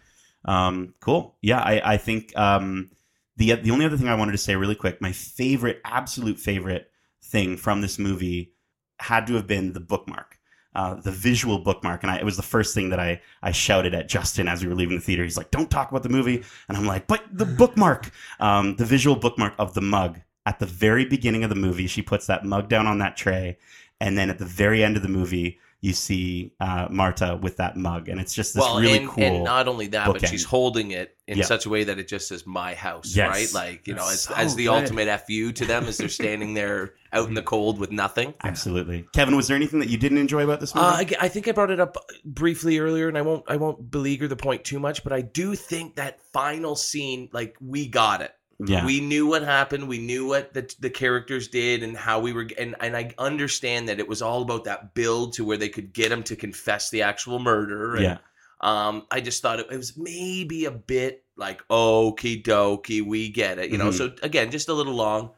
Um, cool. Yeah, I, I think um, the the only other thing I wanted to say really quick, my favorite, absolute favorite thing from this movie had to have been the bookmark. Uh, the visual bookmark, and I, it was the first thing that I I shouted at Justin as we were leaving the theater. He's like, "Don't talk about the movie," and I'm like, "But the bookmark, um, the visual bookmark of the mug at the very beginning of the movie. She puts that mug down on that tray, and then at the very end of the movie, you see uh, Marta with that mug, and it's just this well, really and, cool. and not only that, but she's holding it in Yeah. such a way that it just says "my house," Yes. right? Like you know, as, So as the good. ultimate fu to them as they're standing there out in the cold with nothing. Absolutely, Kevin. Was there anything that you didn't enjoy about this movie? Uh, I, I think I brought it up briefly earlier, and I won't I won't beleaguer the point too much, but I do think that final scene, like we got it. Yeah, We knew what happened. We knew what the, the characters did and how we were. And, and I understand that it was all about that build to where they could get him to confess the actual murder. And, yeah, Um, I just thought it, it was maybe a bit like okie dokie, we get it, you know. Mhm. So again, just a little long.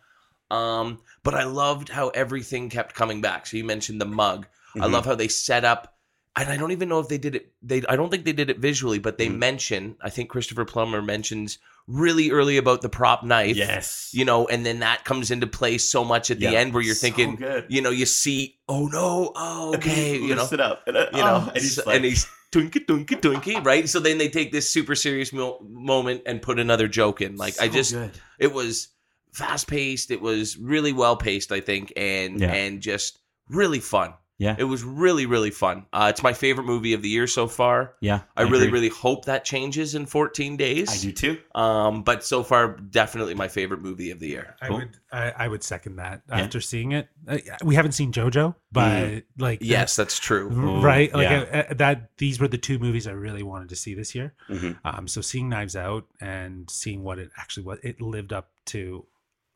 Um, but I loved how everything kept coming back. So you mentioned the mug. I Mhm. love how they set up, and I don't even know if they did it. They I don't think they did it visually, but they Mhm. mention. I think Christopher Plummer mentions really early about the prop knife. Yes, You know, and then that comes into play so much at the end where you're So thinking, good. you know, you see, oh no, oh okay, you know, it up, and, uh, you know, oh, and he's so- like, and he's twinky twinky twinky, right? So then they take this super serious mo- moment and put another joke in. Like I just, good. it was fast paced. It was really well paced, I think, and Yeah. and just really fun. Yeah. it was really really fun. Uh, it's my favorite movie of the year so far. yeah, I, really agree. really hope that changes in 14 days. I do too. Um, but so far, definitely my favorite movie of the year. I Cool. would I, I would second that Yeah. after seeing it. Uh, we haven't seen JoJo, but like Yes, that's true. Ooh, right like yeah. uh, uh, that these were the two movies i really wanted to see this year Mhm. um so seeing knives out and seeing what it actually what it lived up to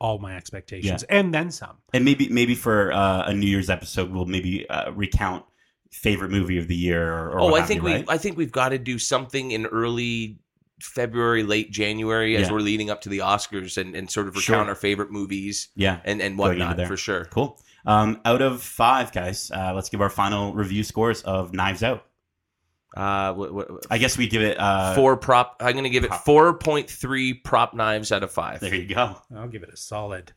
all my expectations and then some And maybe maybe for uh, a New Year's episode, we'll maybe uh, recount favorite movie of the year. Or, or Oh, what I think you, we right? I think we've got to do something in early February, late January, as Yeah. we're leading up to the Oscars and, and sort of Sure. recount our favorite movies yeah, and and whatnot for sure. cool. Um, out of five, guys, uh, let's give our final review scores of Knives Out. Uh, what, what, I guess we give it uh, four prop. I'm going to give it four point three prop knives out of five. There you go. i'll give it a solid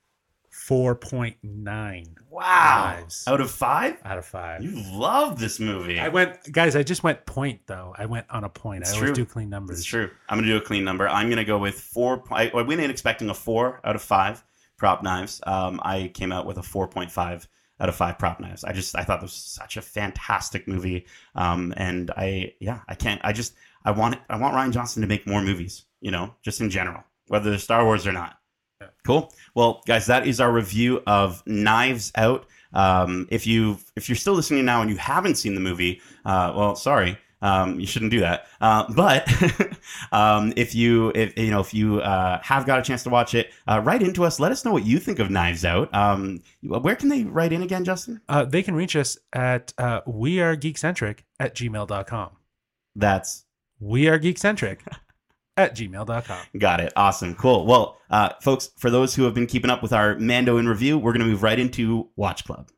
4.9 Wow. Knives. Out of five, out of five you love this movie. i went guys i just went point though i went on a point It's i always true. do clean numbers It's true. I'm gonna do a clean number. I'm gonna go with four. I, I went in expecting a four out of five prop knives. Um, I came out with a four point five out of five prop knives. I just I thought this was such a fantastic movie. Um, and I yeah I can't I just I want I want Rian Johnson to make more movies. You know, just in general, whether they're Star Wars or not. Yeah. Cool. Well, guys, that is our review of Knives Out. Um, if you if you're still listening now and you haven't seen the movie, uh, well, sorry, um, you shouldn't do that. Uh, but um, if you if you know if you uh, have got a chance to watch it, uh, write into us. Let us know what you think of Knives Out. Um, where can they write in again, Justin? uh, they can reach us at uh, we are geekcentric at gmail.com That's we are geekcentric at gmail.com Got it. Awesome. Cool. Well, uh, folks, for those who have been keeping up with our Mando in review, we're going to move right into Watch Club.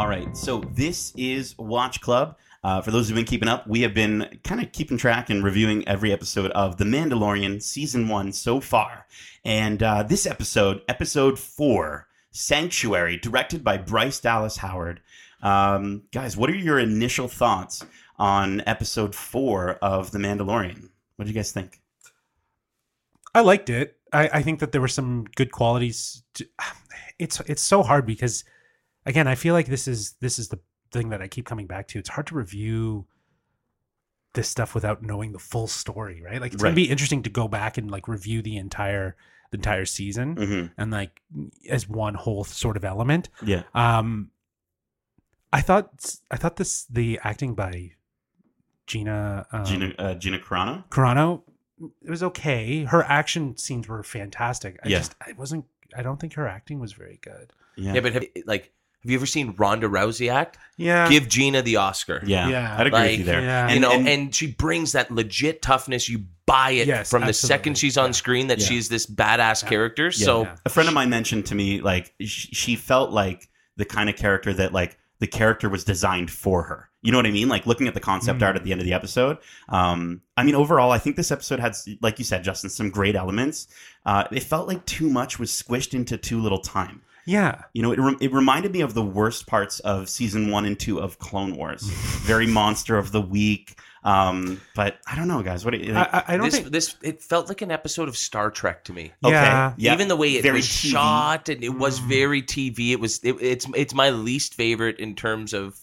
All right. So this is Watch Club. Uh, for those who've been keeping up, we have been kind of keeping track and reviewing every episode of The Mandalorian season one so far. And uh, this episode, episode four, Sanctuary, directed by Bryce Dallas Howard. Um, guys, what are your initial thoughts on episode four of The Mandalorian? What do you guys think? I liked it. I, I think that there were some good qualities. To, it's it's so hard because, again, I feel like this is this is the thing that I keep coming back to. It's hard to review this stuff without knowing the full story, right? Like it's Right. gonna be interesting to go back and like review the entire the entire season hmm and like as one whole sort of element. Yeah. Um, I thought I thought this the acting by Gina um, Gina uh, Gina Carano. Carano it was okay. Her action scenes were fantastic. I Yeah. just I wasn't. I don't think her acting was very good. Yeah. Yeah, but have, like, have you ever seen Ronda Rousey act? Yeah, Give Gina the Oscar. yeah. Yeah. I'd agree with you there. yeah. And, you know, and- and, she brings that legit toughness. You buy it Yes, from the absolutely. second she's on Yeah. screen that Yeah. she's this badass Yeah. character. Yeah. So Yeah. a friend of mine mentioned to me like she felt like the kind of character that like the character was designed for her you know what i mean like looking at the concept Mm. art at the end of the episode um i mean overall i think this episode had like you said justin some great elements uh it felt like too much was squished into too little time yeah. you know it, re- it reminded me of the worst parts of season one and two of clone wars very monster of the week um but i don't know guys what do you I, I- I don't this think. this it felt like an episode of Star Trek to me. okay Yeah. yeah Even the way it Very was TV. shot and it was Mm. very TV. It was it, it's it's my least favorite in terms of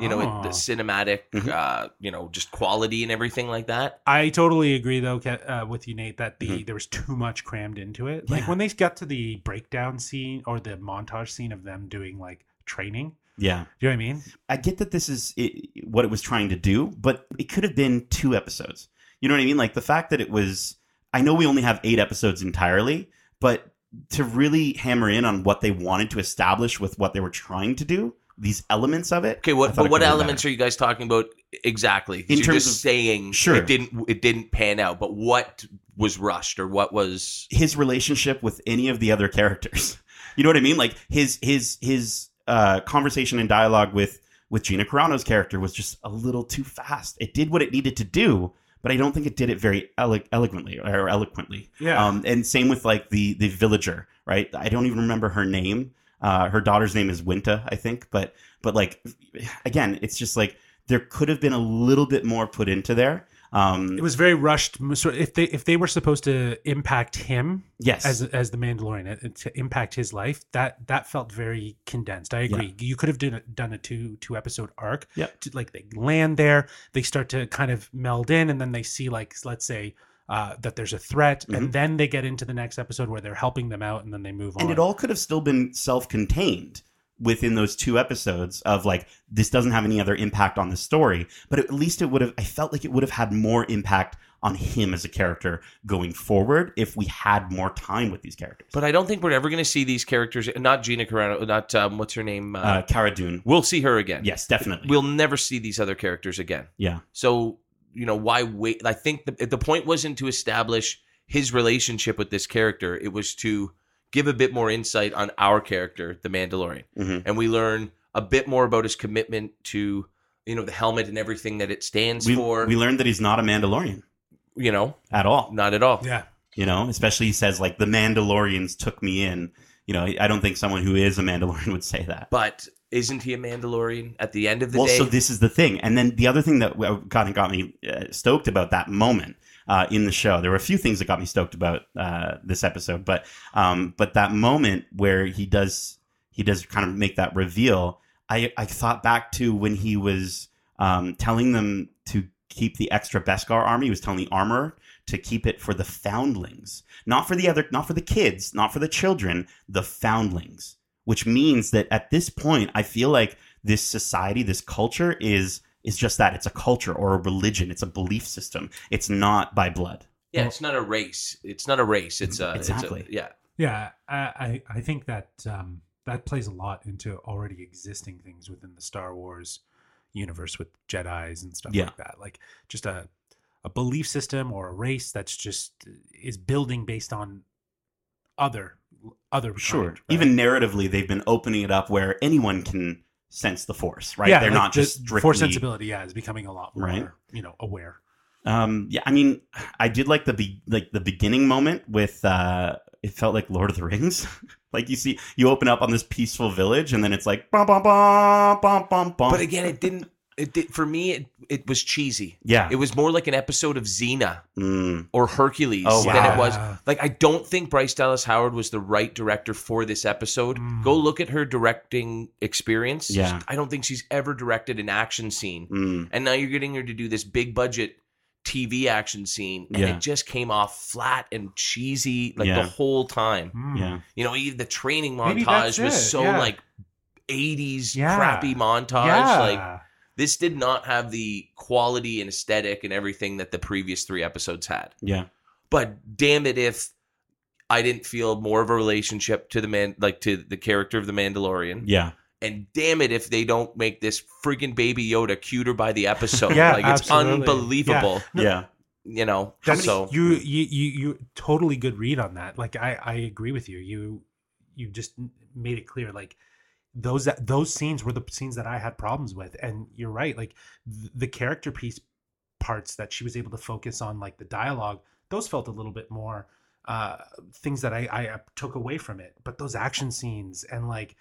you know it, Oh. the cinematic Mhm. uh you know just quality and everything like that. I totally agree though uh, with you, Nate, that the Mhm. there was too much crammed into it. Like when they got to the breakdown scene or the montage scene of them doing like training. yeah Do you know what I mean? I get that this is it, what it was trying to do, but it could have been two episodes. You know what I mean? Like the fact that it was, I know we only have eight episodes entirely, but to really hammer in on what they wanted to establish with what they were trying to do, these elements of it. Okay, what but what could have been elements better. are you guys talking about exactly? In you're terms just of- saying Sure. it didn't it didn't pan out, but what was rushed or what was his relationship with any of the other characters. You know what I mean? Like his his his uh, conversation and dialogue with with Gina Carano's character was just a little too fast. It did what it needed to do, but I don't think it did it very elo- eloquently or eloquently. Yeah. Um, and same with like the the villager, right? I don't even remember her name. Uh, her daughter's name is Winta, I think. But but like again, it's just like there could have been a little bit more put into there. Um, It was very rushed. So if they if they were supposed to impact him yes, as as the Mandalorian uh, to impact his life, that that felt very condensed. I agree. You could have done a, done a two two episode arc. Yeah. Like they land there, they start to kind of meld in, and then they see like let's say. Uh, that there's a threat, Mhm. and then they get into the next episode where they're helping them out, and then they move on. and it all could have still been self-contained within those two episodes of like this doesn't have any other impact on the story but at least it would have i felt like it would have had more impact on him as a character going forward if we had more time with these characters But I don't think we're ever going to see these characters. Not Gina Carano. Not um, what's her name. Uh, uh, Cara Dune we'll see her again. yes definitely We'll never see these other characters again. yeah So you know why wait? I think the the point wasn't to establish his relationship with this character. It was to give a bit more insight on our character, the Mandalorian, Mhm. and we learn a bit more about his commitment to you know the helmet and everything that it stands we, for. we learned that he's not a mandalorian you know, at all not at all. yeah, you know especially he says like the mandalorians took me in you know i don't think someone who is a mandalorian would say that But isn't he a Mandalorian at the end of the well, day? so this is the thing, and then the other thing that kind of got me uh, stoked about that moment uh, in the show. There were a few things that got me stoked about uh, this episode, but um, but that moment where he does he does kind of make that reveal. I I thought back to when he was um, telling them to keep the extra Beskar army. He was telling the armor to keep it for the foundlings, not for the other, not for the kids, not for the children, the foundlings. Which means that at this point, I feel like this society, this culture is is just that. It's a culture or a religion. It's a belief system. It's not by blood. yeah, it's not a race. It's not a race. It's a Exactly. It's a, yeah. yeah. I I, I think that um, that plays a lot into already existing things within the Star Wars universe with Jedi's and stuff Yeah. like that. Like just a a belief system or a race that's just is building based on other other Sure. kind, right? Even narratively, they've been opening it up where anyone can sense the force. Right. yeah, They're like not the just strictly. force sensibility. Yeah, is becoming a lot more Right. you know aware. Um, yeah, I mean, I did like the be- like the beginning moment with uh, it felt like Lord of the Rings. like you see, you open up on this peaceful village, and then it's like bum bum bum bum bum bum. But again, it didn't. It did, for me. It, it was cheesy. yeah, It was more like an episode of Xena Mm, or Hercules Oh, than wow. it was. Like I don't think Bryce Dallas Howard was the right director for this episode. Mm. Go look at her directing experience. Yeah. I don't think she's ever directed an action scene. mm. And now you're getting her to do this big budget TV action scene, and Yeah. it just came off flat and cheesy like Yeah. the whole time. Mm. Yeah. You know, even the training Maybe montage was it, so yeah. like 80s Yeah. crappy montage. Yeah. Like this did not have the quality and aesthetic and everything that the previous three episodes had. Yeah. But damn it if I didn't feel more of a relationship to the man like to the character of the Mandalorian. Yeah. And damn it if they don't make this freaking baby Yoda cuter by the episode. Yeah, like it's absolutely. unbelievable. No, Yeah. You know. That's so you, you you you totally good read on that. Like I I agree with you. You you just made it clear like those that those scenes were the scenes that I had problems with and you're right like th- the character piece parts that she was able to focus on like the dialogue those felt a little bit more uh things that I I took away from it but those action scenes and like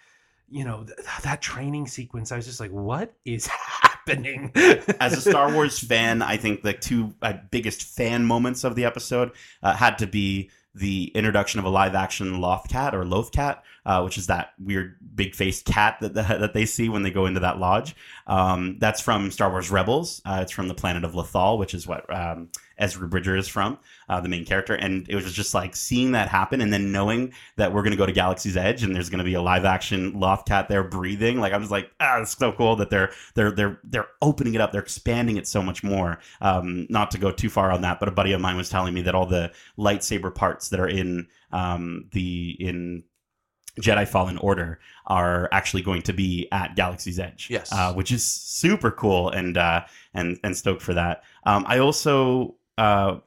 you know th- that training sequence I was just like what is happening? As a Star Wars fan, I think the two uh, biggest fan moments of the episode uh, had to be the introduction of a live action Loth cat or Loth cat, uh, which is that weird big faced cat that, that that they see when they go into that lodge. Um, that's from Star Wars Rebels. Uh, it's from the planet of Lothal, which is what um, Ezra Bridger is from, uh, the main character. And it was just like seeing that happen and then knowing that we're going to go to Galaxy's Edge and there's going to be a live action Loth cat there breathing. Like I was like, ah, it's so cool that they're they're they're they're opening it up. They're expanding it so much more. Um, not to go too far on that, but a buddy of mine was telling me that all the lightsaber parts that are in um, the in Jedi Fallen Order are actually going to be at Galaxy's Edge. Yes. uh, which is super cool, and uh, and and stoked for that. Um, I also uh,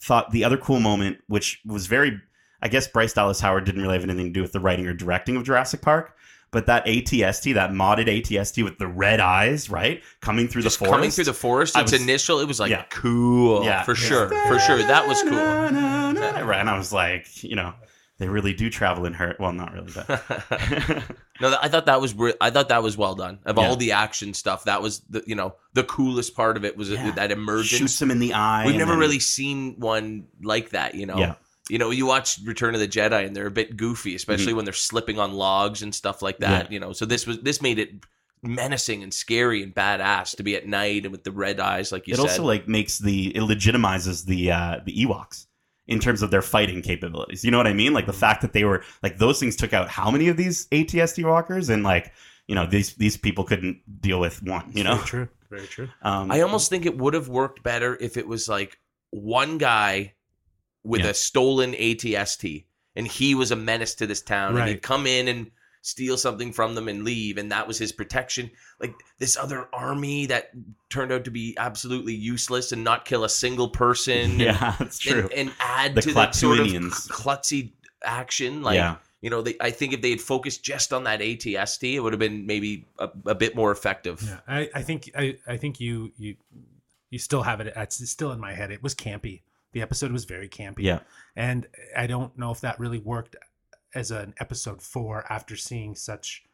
thought the other cool moment, which was very, I guess Bryce Dallas Howard didn't really have anything to do with the writing or directing of Jurassic Park. But that ATST, that modded ATST with the red eyes, right, coming through just the forest, coming through the forest, its was- initial, it was like Yeah. cool. Yeah. For sure. For sure. That was cool. Right, and I was like, you know, they really do travel in her. Well, not really, but no, I thought that was re- I thought that was well done. Of Yeah. all the action stuff, that was the you know the coolest part of it was Yeah. that emergence. shoots him in the eye. We've never then- really seen one like that. You know. Yeah. You know, you watch Return of the Jedi and they're a bit goofy, especially Mm-hmm. when they're slipping on logs and stuff like that. You know, so this was this made it menacing and scary and badass to be at night and with the red eyes, like you it said. also like makes the it legitimizes the uh the Ewoks in terms of their fighting capabilities. You know what I mean? Like the fact that they were like those things took out how many of these ATST walkers and like you know these these people couldn't deal with one. You know, very true very true um, I almost think it would have worked better if it was like one guy with Yeah. a stolen ATST and he was a menace to this town and he'd come in and steal something from them and leave and that was his protection like this other army that turned out to be absolutely useless and not kill a single person and- yeah, that's true. and, and add The to the sort of Klatooinians. klutzy action like yeah, you know they, i think if they had focused just on that atst it would have been maybe a, a bit more effective Yeah, I, I think I, I think you you you still have it. It's still in my head. It was campy. The episode was very campy. yeah, and I don't know if that really worked as an episode four after seeing such,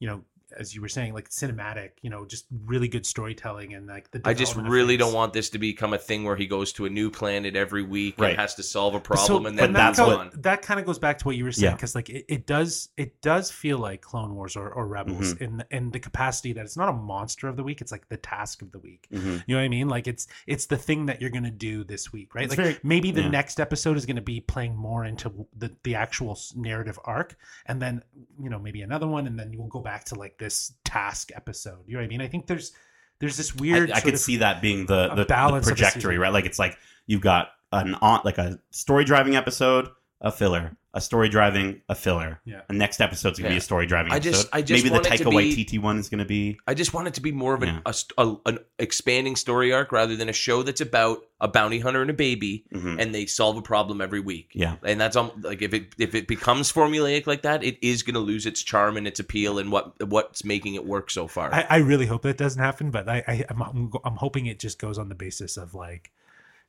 you know, as you were saying, like cinematic, you know, just really good storytelling and like the. I just really don't want this to become a thing where he goes to a new planet every week Right. and has to solve a So- problem and then that that's moves go- what- that kind of goes back to what you were saying Yeah. because like it, it does it does feel like Clone Wars or, or Rebels Mm-hmm. in the, in the capacity that it's not a monster of the week, it's like the task of the week. mhm. You know what I mean? Like it's it's the thing that you're gonna do this week, right? It's like very- maybe the yeah. next episode is gonna be playing more into the the actual narrative arc, and then you know maybe another one, and then you'll go back to like this task episode. You know what I mean? I think there's there's this weird. I, I could see that being the the, the balance a trajectory, right? Like it's like you've got an on like a story driving episode, a filler, a story driving, a filler. Yeah. The next episode's gonna be a story driving I episode. just- I just maybe the want it to Taika be- Waititi one is gonna be I just want it to be more of an, Yeah. a a- an expanding story arc rather than a show that's about a bounty hunter and a baby Mhm. and they solve a problem every week. yeah. And that's um, like if it if it becomes formulaic like that, it is going to lose its charm and its appeal and what what's making it work so far. I, I really hope that doesn't happen, but I, I I'm, I'm I'm hoping it just goes on the basis of like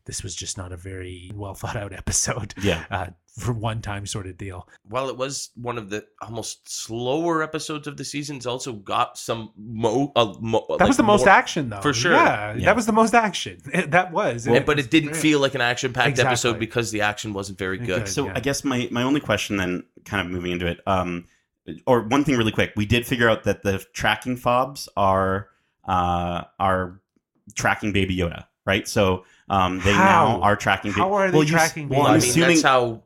this was just not a very well thought out episode. Yeah. Uh, for one time sort of deal. While it was one of the almost slower episodes of the seasons, also got some mo. Uh, mo That was the most more, action though. For sure. Yeah, Yeah. that was the most action. It- that was. and- but it didn't was- feel like an action packed Exactly. episode because the action wasn't very Very good. good. So yeah. I guess my my only question then, kind of moving into it, um, or one thing really quick, we did figure out that the tracking fobs are uh are tracking Baby Yoda. right? So um, they How? now are tracking. People. How are they well, you- tracking Well, I'm I mean, assuming that's how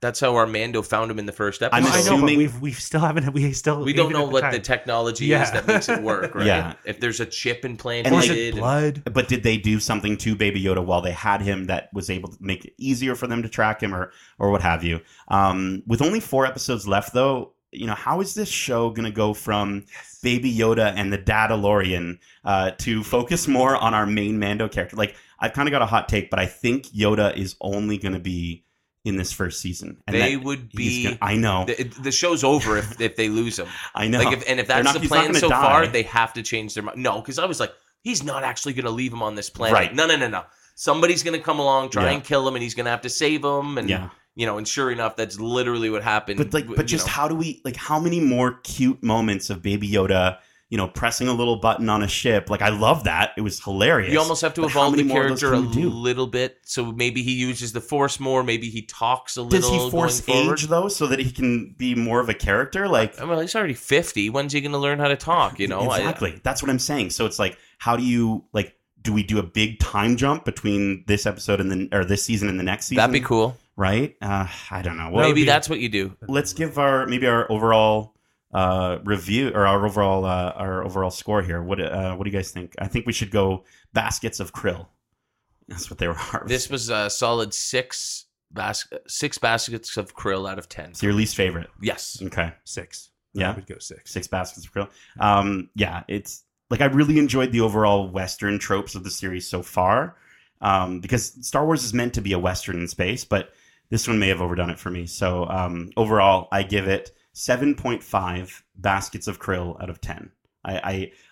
that's how Armando found him in the first episode. I'm No, I know, but assuming- we've we still haven't. We still we don't know at what time. the technology Yeah. is that makes it work, right? Yeah. If there's a chip And, implanted, like, Is and- it blood? But did they do something to Baby Yoda while they had him that was able to make it easier for them to track him, or or what have you? Um, with only four episodes left, though, you know, how is this show going to go from Baby Yoda and the Dadalorian uh, to focus more on our main Mando character? Like, I've kind of got a hot take, but I think Yoda is only going to be in this first season. And they would be. gonna- I know, the, the show's over if, if they lose him. I know. Like, if, and if that's not- the plan so die. far, they have to change their mind. No, because I was like, he's not actually going to leave him on this planet. Right. No, no, no, no. Somebody's going to come along, try Yeah. and kill him, and he's going to have to save him. And yeah. you know, and sure enough, that's literally what happened. but like but just know. how do we like how many more cute moments of baby yoda you know pressing a little button on a ship like i love that it was hilarious You almost have to But evolve the many more of those character a little bit. So maybe he uses the force more. Maybe he talks a little. does he force age though so that he can be more of a character like I mean, he's already fifty. When's he going to learn how to talk? You know, I- exactly that's what i'm saying so it's like how do you like do we do a big time jump between this episode and then or this season and the next season that'd be cool. right uh i don't know well, maybe be- that's what you do. let's give our maybe our overall uh review or our overall uh our overall score here what uh what do you guys think i think we should go baskets of krill that's what they were harvesting. This was a solid six bas- six baskets of krill out of ten. it's your least favorite Yes. okay Six. Yeah. I would go six. six baskets of krill um yeah it's like i really enjoyed the overall western tropes of the series so far um because star wars is meant to be a western in space but this one may have overdone it for me so um overall i give it 7.5 baskets of krill out of 10 I,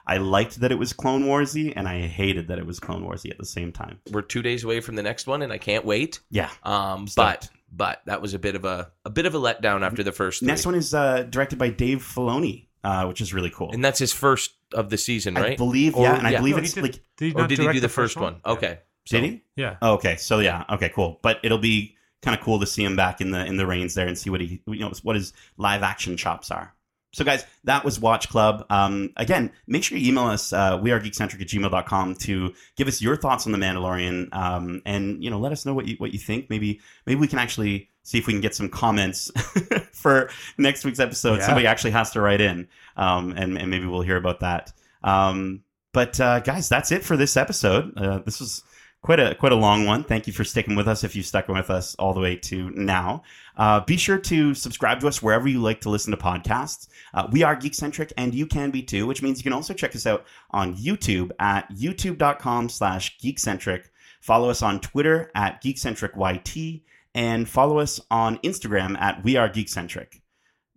I I liked that it was Clone Warsy, and I hated that it was Clone Warsy at the same time. We're two days away from the next one, and I can't wait. Yeah. Um, but but that was a bit of a a bit of a letdown after the first. Three. Next one is uh, directed by Dave Filoni, uh, which is really cool. and that's his first of the season, I right? believe, Or- yeah, and I believe No, it's did- like Did he, or not did he do the first one? Yeah. Okay. did he? Yeah. Oh, okay, so yeah, okay, cool. But it'll be kind of cool to see him back in the in the reins there and see what he you know what his live action chops are. So guys, that was Watch Club. Um, again, make sure you email us uh, wearegeekcentric at gmail.com to give us your thoughts on the Mandalorian um, and you know let us know what you what you think. Maybe maybe we can actually see if we can get some comments for next week's episode. Yeah. Somebody actually has to write in, um, and, and maybe we'll hear about that. Um, but uh, guys, that's it for this episode. Uh, this was quite a quite a long one. Thank you for sticking with us. If you stuck with us all the way to now, uh, be sure to subscribe to us wherever you like to listen to podcasts. Uh, we are Geekcentric, and you can be too. Which means you can also check us out on YouTube at youtube.com/slash geekcentric. Follow us on Twitter at geekcentricyt, and follow us on Instagram at we are geekcentric.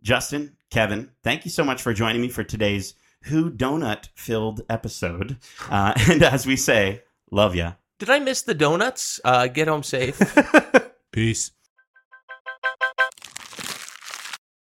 Justin, Kevin, thank you so much for joining me for today's Who Donut filled episode. Uh, and as we say, love ya. Did I miss the donuts? Uh, get home safe. Peace.